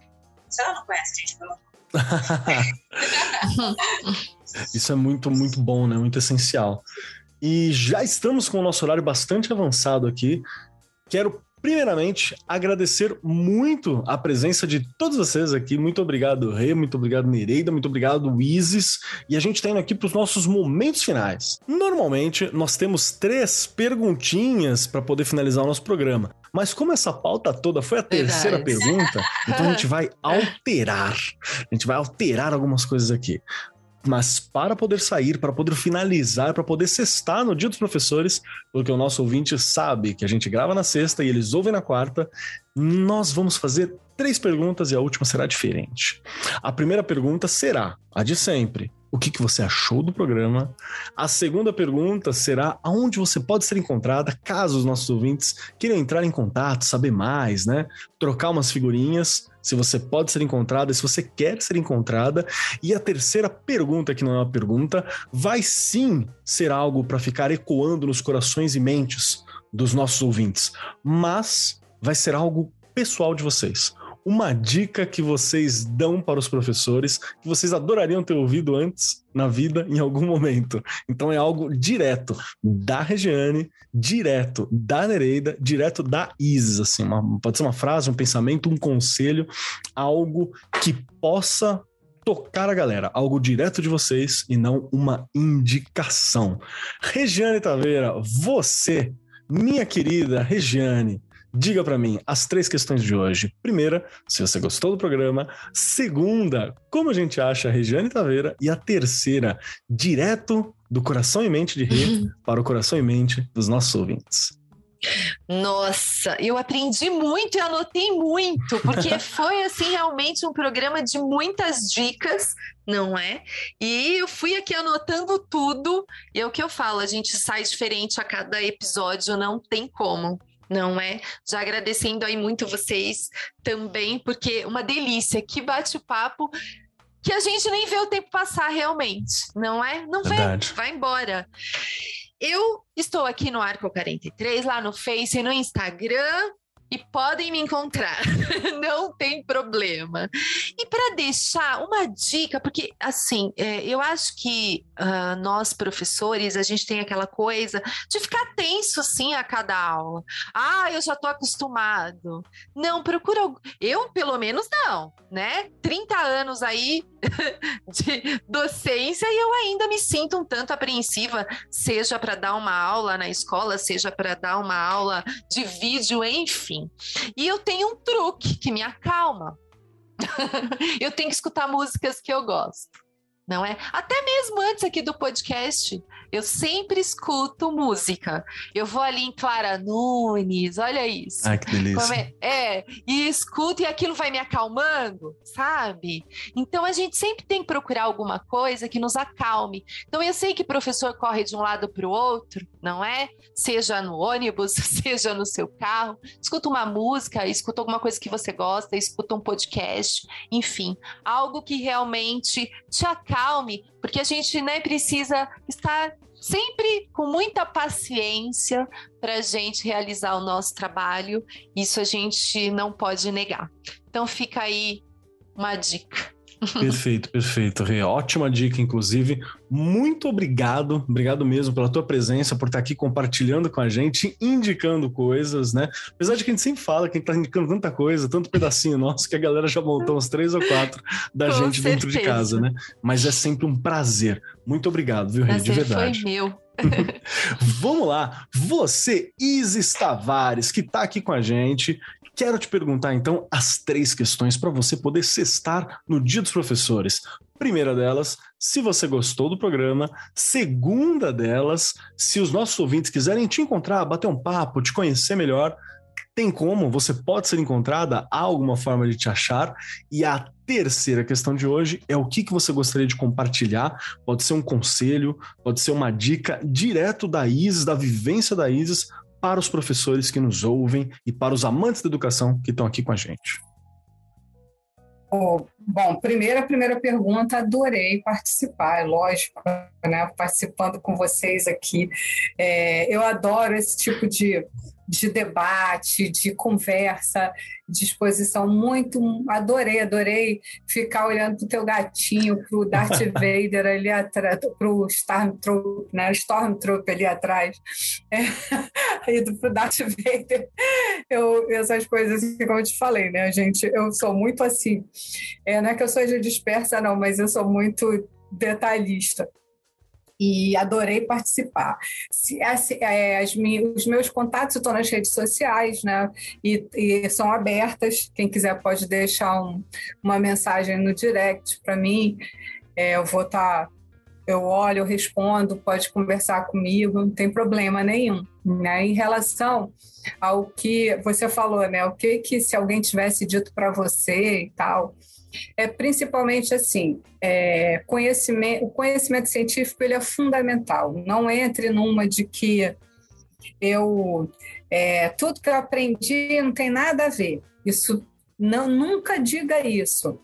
você não conhece a gente pelo nome? Isso é muito, muito bom, né? Muito essencial. E já estamos com o nosso horário bastante avançado aqui. Quero Primeiramente, agradecer muito a presença de todos vocês aqui. Muito obrigado, Rei, muito obrigado, Nereida, muito obrigado, Isis. E a gente está indo aqui para os nossos momentos finais. Normalmente, nós temos três perguntinhas para poder finalizar o nosso programa. Mas como essa pauta toda foi a terceira Verdade. pergunta, então a gente vai alterar. A gente vai alterar algumas coisas aqui. Mas para poder sair, para poder finalizar, para poder cestar no dia dos professores, porque o nosso ouvinte sabe que a gente grava na sexta e eles ouvem na quarta, nós vamos fazer três perguntas e a última será diferente. A primeira pergunta será a de sempre o que, que você achou do programa. A segunda pergunta será aonde você pode ser encontrada, caso os nossos ouvintes queiram entrar em contato, saber mais, né? Trocar umas figurinhas, se você pode ser encontrada, se você quer ser encontrada. E a terceira pergunta, que não é uma pergunta, vai sim ser algo para ficar ecoando nos corações e mentes dos nossos ouvintes, mas vai ser algo pessoal de vocês uma dica que vocês dão para os professores que vocês adorariam ter ouvido antes na vida em algum momento. Então é algo direto da Regiane, direto da Nereida, direto da Isis, assim, uma, pode ser uma frase, um pensamento, um conselho, algo que possa tocar a galera, algo direto de vocês e não uma indicação. Regiane Taveira, você, minha querida Regiane, Diga para mim as três questões de hoje. Primeira, se você gostou do programa. Segunda, como a gente acha a Regiane Taveira. E a terceira, direto do coração e mente de Rê para o coração e mente dos nossos ouvintes. Nossa, eu aprendi muito e anotei muito, porque foi assim realmente um programa de muitas dicas, não é? E eu fui aqui anotando tudo, e é o que eu falo, a gente sai diferente a cada episódio, não tem como não é? Já agradecendo aí muito vocês também, porque uma delícia, que bate-papo que a gente nem vê o tempo passar realmente, não é? Não Verdade. vem, vai embora. Eu estou aqui no Arco 43, lá no Face, no Instagram, e podem me encontrar, não tem problema. E para deixar uma dica, porque assim, é, eu acho que uh, nós professores, a gente tem aquela coisa de ficar tenso sim a cada aula. Ah, eu já estou acostumado. Não, procura. Eu, pelo menos, não, né? 30 anos aí de docência e eu ainda me sinto um tanto apreensiva, seja para dar uma aula na escola, seja para dar uma aula de vídeo, enfim. E eu tenho um truque que me acalma. eu tenho que escutar músicas que eu gosto não é? Até mesmo antes aqui do podcast, eu sempre escuto música. Eu vou ali em Clara Nunes, olha isso. Ah, que delícia. É? é, e escuto e aquilo vai me acalmando, sabe? Então a gente sempre tem que procurar alguma coisa que nos acalme. Então eu sei que o professor corre de um lado para o outro, não é? Seja no ônibus, seja no seu carro, escuta uma música, escuta alguma coisa que você gosta, escuta um podcast, enfim, algo que realmente te acalme calme, porque a gente né, precisa estar sempre com muita paciência para a gente realizar o nosso trabalho. Isso a gente não pode negar. Então fica aí uma dica. Perfeito, perfeito, Rê. Ótima dica, inclusive. Muito obrigado, obrigado mesmo pela tua presença, por estar aqui compartilhando com a gente, indicando coisas, né? Apesar de que a gente sempre fala que a gente tá indicando tanta coisa, tanto pedacinho nosso, que a galera já montou uns três ou quatro da com gente certeza. dentro de casa, né? Mas é sempre um prazer. Muito obrigado, viu, Rê? De verdade. Foi meu. Vamos lá, você, Isis Tavares, que está aqui com a gente, Quero te perguntar então as três questões para você poder cestar no Dia dos Professores. Primeira delas, se você gostou do programa. Segunda delas, se os nossos ouvintes quiserem te encontrar, bater um papo, te conhecer melhor, tem como, você pode ser encontrada, há alguma forma de te achar. E a terceira questão de hoje é o que, que você gostaria de compartilhar. Pode ser um conselho, pode ser uma dica direto da Isis, da vivência da Isis, para os professores que nos ouvem e para os amantes da educação que estão aqui com a gente? Oh, bom, primeira primeira pergunta, adorei participar, é lógico, né? Participando com vocês aqui. É, eu adoro esse tipo de de debate, de conversa, disposição muito. Adorei, adorei ficar olhando para o teu gatinho, para o Darth Vader ali atrás, para o Stormtrooper, né? Stormtrooper ali atrás, é, e para o Darth Vader. Eu, essas coisas, assim, como eu te falei, né, gente? Eu sou muito assim. É, não é que eu seja dispersa, não, mas eu sou muito detalhista e adorei participar. Se, é, as, os meus contatos estão nas redes sociais, né? E, e são abertas. Quem quiser pode deixar um, uma mensagem no direct para mim. É, eu vou estar. Tá, eu olho, eu respondo, pode conversar comigo, não tem problema nenhum. Né? Em relação ao que você falou, né? O que que se alguém tivesse dito para você e tal, é principalmente assim, é, conhecimento, o conhecimento científico ele é fundamental. Não entre numa de que eu é, tudo que eu aprendi não tem nada a ver. Isso não nunca diga isso.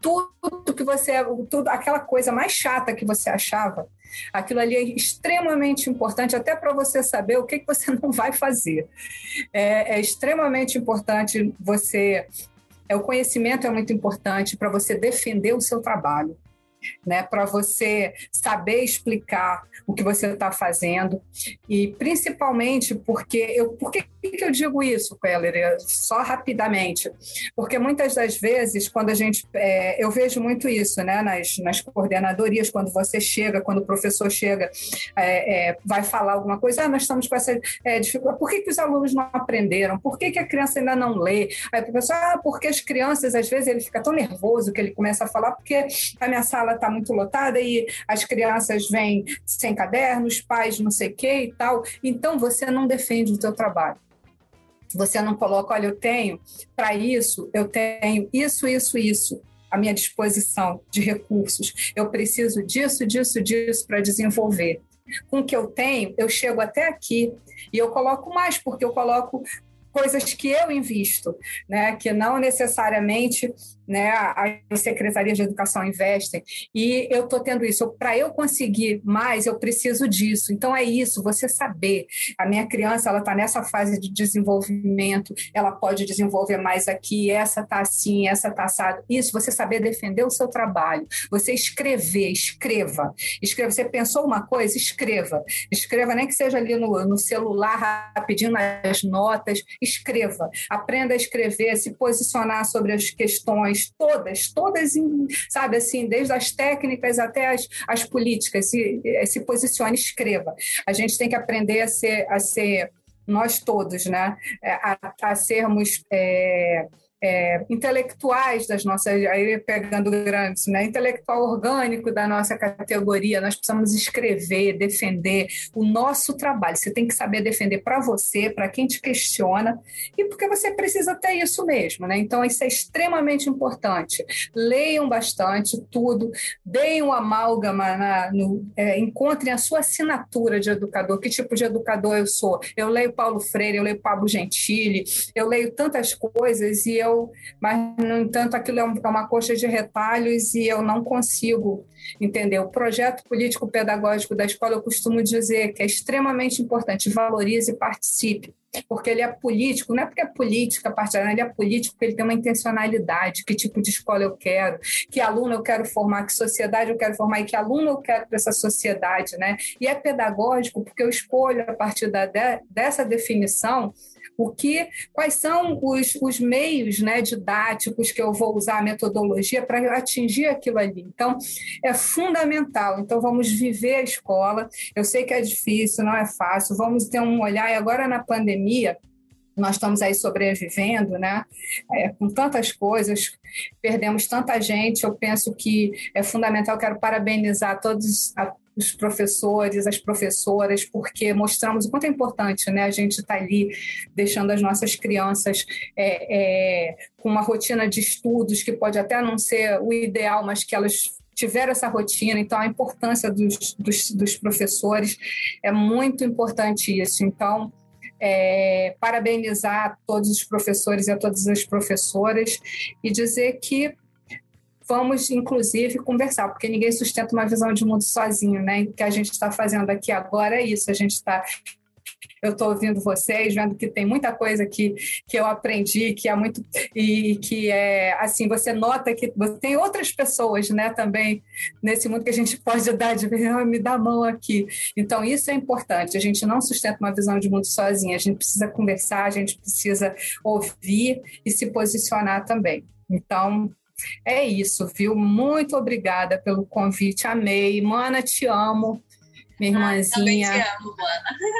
Tudo que você, tudo aquela coisa mais chata que você achava, aquilo ali é extremamente importante até para você saber o que, que você não vai fazer. É, é extremamente importante você é, o conhecimento é muito importante para você defender o seu trabalho né, para você saber explicar o que você está fazendo e principalmente porque eu, por que, que eu digo isso, Keller? Só rapidamente, porque muitas das vezes quando a gente, é, eu vejo muito isso, né, nas, nas coordenadorias quando você chega, quando o professor chega, é, é, vai falar alguma coisa, ah, nós estamos com essa é, dificuldade, por que, que os alunos não aprenderam? Por que, que a criança ainda não lê? Aí o professor, ah, porque as crianças às vezes ele fica tão nervoso que ele começa a falar porque a minha sala sala está muito lotada e as crianças vêm sem cadernos, pais não sei o que e tal. Então, você não defende o seu trabalho. Você não coloca, olha, eu tenho para isso, eu tenho isso, isso, isso à minha disposição de recursos. Eu preciso disso, disso, disso para desenvolver. Com o que eu tenho, eu chego até aqui e eu coloco mais, porque eu coloco coisas que eu invisto, né, que não necessariamente né, as secretarias de educação investem, e eu estou tendo isso. Para eu conseguir mais, eu preciso disso. Então, é isso, você saber. A minha criança ela está nessa fase de desenvolvimento, ela pode desenvolver mais aqui, essa está assim, essa está assado. Isso, você saber defender o seu trabalho. Você escrever, escreva. Escreva. Você pensou uma coisa? Escreva. Escreva, nem que seja ali no, no celular, rapidinho nas notas. Escreva. Aprenda a escrever, se posicionar sobre as questões todas, todas, sabe assim, desde as técnicas até as, as políticas, se, se posicione, escreva. A gente tem que aprender a ser, a ser nós todos, né, é, a, a sermos é, é, intelectuais das nossas, aí pegando grandes, né, intelectual orgânico da nossa categoria, nós precisamos escrever, defender o nosso trabalho. Você tem que saber defender para você, para quem te questiona, e porque você precisa ter isso mesmo, né? Então, isso é extremamente importante. Leiam bastante tudo, deem um amálgama, na, no, é, encontrem a sua assinatura de educador, que tipo de educador eu sou. Eu leio Paulo Freire, eu leio Pablo Gentili, eu leio tantas coisas e eu mas no entanto aquilo é, é uma coxa de retalhos e eu não consigo entender. O projeto político-pedagógico da escola, eu costumo dizer que é extremamente importante, valorize e participe porque ele é político, não é porque é política partidária, ele é político porque ele tem uma intencionalidade, que tipo de escola eu quero, que aluno eu quero formar, que sociedade eu quero formar e que aluno eu quero para essa sociedade, né? E é pedagógico porque eu escolho a partir da, dessa definição o que, quais são os, os meios né, didáticos que eu vou usar, a metodologia para atingir aquilo ali. Então, é fundamental. Então, vamos viver a escola. Eu sei que é difícil, não é fácil. Vamos ter um olhar, e agora na pandemia, nós estamos aí sobrevivendo, né? É, com tantas coisas, perdemos tanta gente. Eu penso que é fundamental. Quero parabenizar todos, os professores, as professoras, porque mostramos o quanto é importante né, a gente estar tá ali deixando as nossas crianças é, é, com uma rotina de estudos que pode até não ser o ideal, mas que elas tiveram essa rotina, então a importância dos, dos, dos professores é muito importante isso. Então, é, parabenizar todos os professores e a todas as professoras e dizer que vamos, inclusive, conversar, porque ninguém sustenta uma visão de mundo sozinho, né? O que a gente está fazendo aqui agora é isso, a gente está eu estou ouvindo vocês, vendo que tem muita coisa que, que eu aprendi, que é muito. e que é assim, você nota que tem outras pessoas né, também nesse mundo que a gente pode dar de me dar a mão aqui. Então, isso é importante. A gente não sustenta uma visão de mundo sozinha, a gente precisa conversar, a gente precisa ouvir e se posicionar também. Então, é isso, viu? Muito obrigada pelo convite, amei. Mana, te amo, minha irmãzinha. Ah, também te amo, Mana.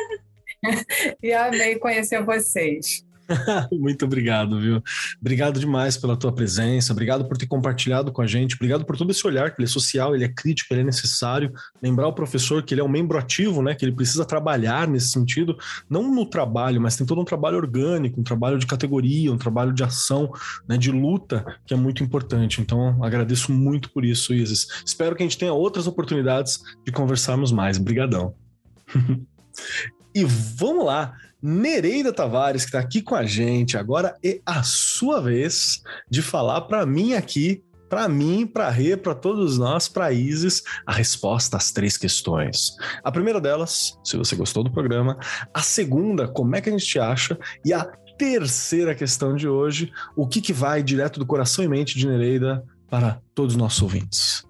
e amei conhecer vocês. Muito obrigado, viu? Obrigado demais pela tua presença, obrigado por ter compartilhado com a gente, obrigado por todo esse olhar, que ele é social, ele é crítico, ele é necessário. Lembrar o professor que ele é um membro ativo, né? Que ele precisa trabalhar nesse sentido, não no trabalho, mas tem todo um trabalho orgânico, um trabalho de categoria, um trabalho de ação, né? De luta, que é muito importante. Então, agradeço muito por isso, Isis. Espero que a gente tenha outras oportunidades de conversarmos mais. Obrigadão. e vamos lá. Nereida Tavares, que está aqui com a gente agora, é a sua vez de falar para mim aqui, para mim, para Rê, para todos nós, para Isis, a resposta às três questões. A primeira delas, se você gostou do programa, a segunda, como é que a gente te acha, e a terceira questão de hoje, o que, que vai direto do coração e mente de Nereida para todos os nossos ouvintes.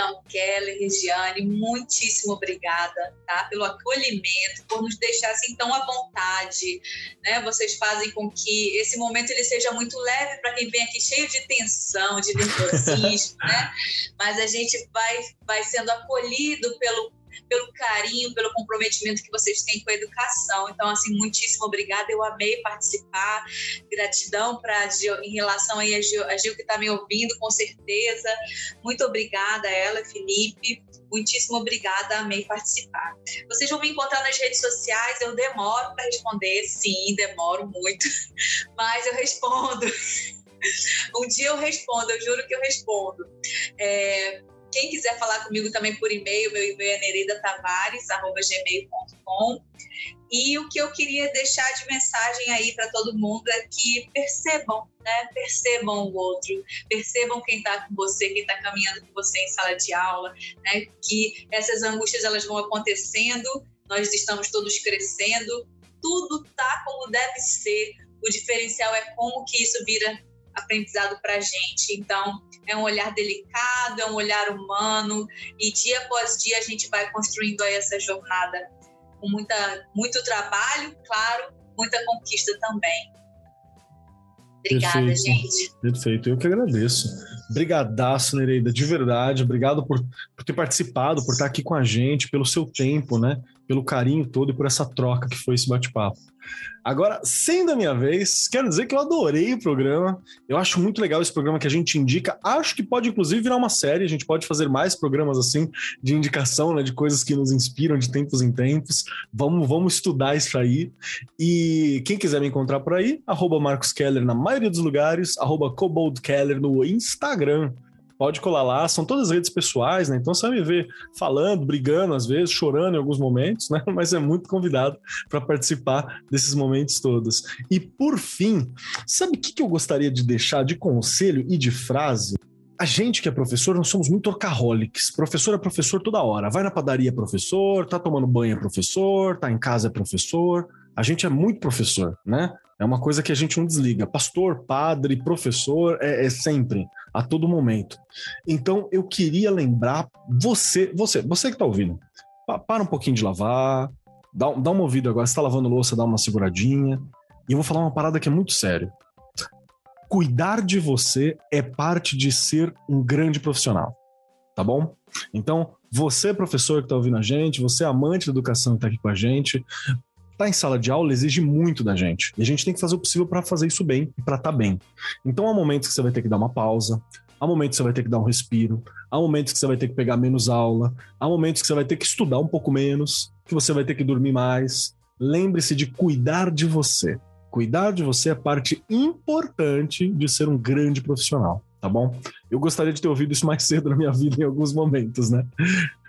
Então, Kelly, Regiane, muitíssimo obrigada, tá? Pelo acolhimento, por nos deixar assim tão à vontade, né? Vocês fazem com que esse momento ele seja muito leve para quem vem aqui cheio de tensão, de nervosismo, né? Mas a gente vai vai sendo acolhido pelo pelo carinho, pelo comprometimento que vocês têm com a educação. Então, assim, muitíssimo obrigada. Eu amei participar. Gratidão para em relação aí a Gil, a Gil que está me ouvindo, com certeza. Muito obrigada a ela, Felipe. Muitíssimo obrigada, amei participar. Vocês vão me encontrar nas redes sociais, eu demoro para responder, sim, demoro muito, mas eu respondo. um dia eu respondo, eu juro que eu respondo. É, quem quiser falar comigo também por e-mail, meu e-mail é nereidatavares.gmail.com. E o que eu queria deixar de mensagem aí para todo mundo é que percebam, né? Percebam o outro, percebam quem está com você, quem está caminhando com você em sala de aula, né? Que essas angústias elas vão acontecendo, nós estamos todos crescendo, tudo tá como deve ser. O diferencial é como que isso vira aprendizado para a gente. Então, é um olhar delicado, é um olhar humano, e dia após dia a gente vai construindo aí essa jornada com muita, muito trabalho, claro, muita conquista também. Obrigada, Perfeito. gente. Perfeito, eu que agradeço. Brigadaço, Nereida, de verdade. Obrigado por, por ter participado, por estar aqui com a gente, pelo seu tempo, né? Pelo carinho todo e por essa troca que foi esse bate-papo. Agora, sendo a minha vez, quero dizer que eu adorei o programa. Eu acho muito legal esse programa que a gente indica. Acho que pode, inclusive, virar uma série. A gente pode fazer mais programas assim de indicação, né? De coisas que nos inspiram de tempos em tempos. Vamos, vamos estudar isso aí. E quem quiser me encontrar por aí, arroba Marcos Keller na maioria dos lugares, arroba Cobold Keller no Instagram pode colar lá, são todas redes pessoais, né? Então você vai me ver falando, brigando às vezes, chorando em alguns momentos, né? Mas é muito convidado para participar desses momentos todos. E por fim, sabe o que eu gostaria de deixar de conselho e de frase? a gente que é professor, nós somos muito orcaholics. Professor é professor toda hora. Vai na padaria, professor, tá tomando banho, é professor, tá em casa, é professor. A gente é muito professor, né? É uma coisa que a gente não desliga. Pastor, padre, professor, é, é sempre, a todo momento. Então, eu queria lembrar você, você, você que está ouvindo, para um pouquinho de lavar, dá, dá uma ouvida agora. Está lavando louça, dá uma seguradinha. E eu vou falar uma parada que é muito sério. Cuidar de você é parte de ser um grande profissional, tá bom? Então, você, professor que está ouvindo a gente, você, amante da educação que está aqui com a gente, estar tá em sala de aula exige muito da gente. E a gente tem que fazer o possível para fazer isso bem e para estar tá bem. Então há momentos que você vai ter que dar uma pausa, há momentos que você vai ter que dar um respiro, há momentos que você vai ter que pegar menos aula, há momentos que você vai ter que estudar um pouco menos, que você vai ter que dormir mais. Lembre-se de cuidar de você. Cuidar de você é parte importante de ser um grande profissional, tá bom? Eu gostaria de ter ouvido isso mais cedo na minha vida em alguns momentos, né?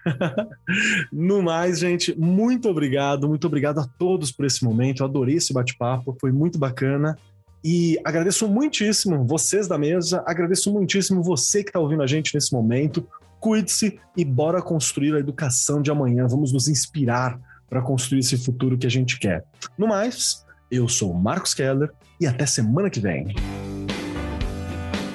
no mais, gente, muito obrigado, muito obrigado a todos por esse momento. Eu adorei esse bate-papo, foi muito bacana. E agradeço muitíssimo vocês da mesa, agradeço muitíssimo você que está ouvindo a gente nesse momento. Cuide-se e bora construir a educação de amanhã. Vamos nos inspirar para construir esse futuro que a gente quer. No mais, eu sou Marcos Keller e até semana que vem.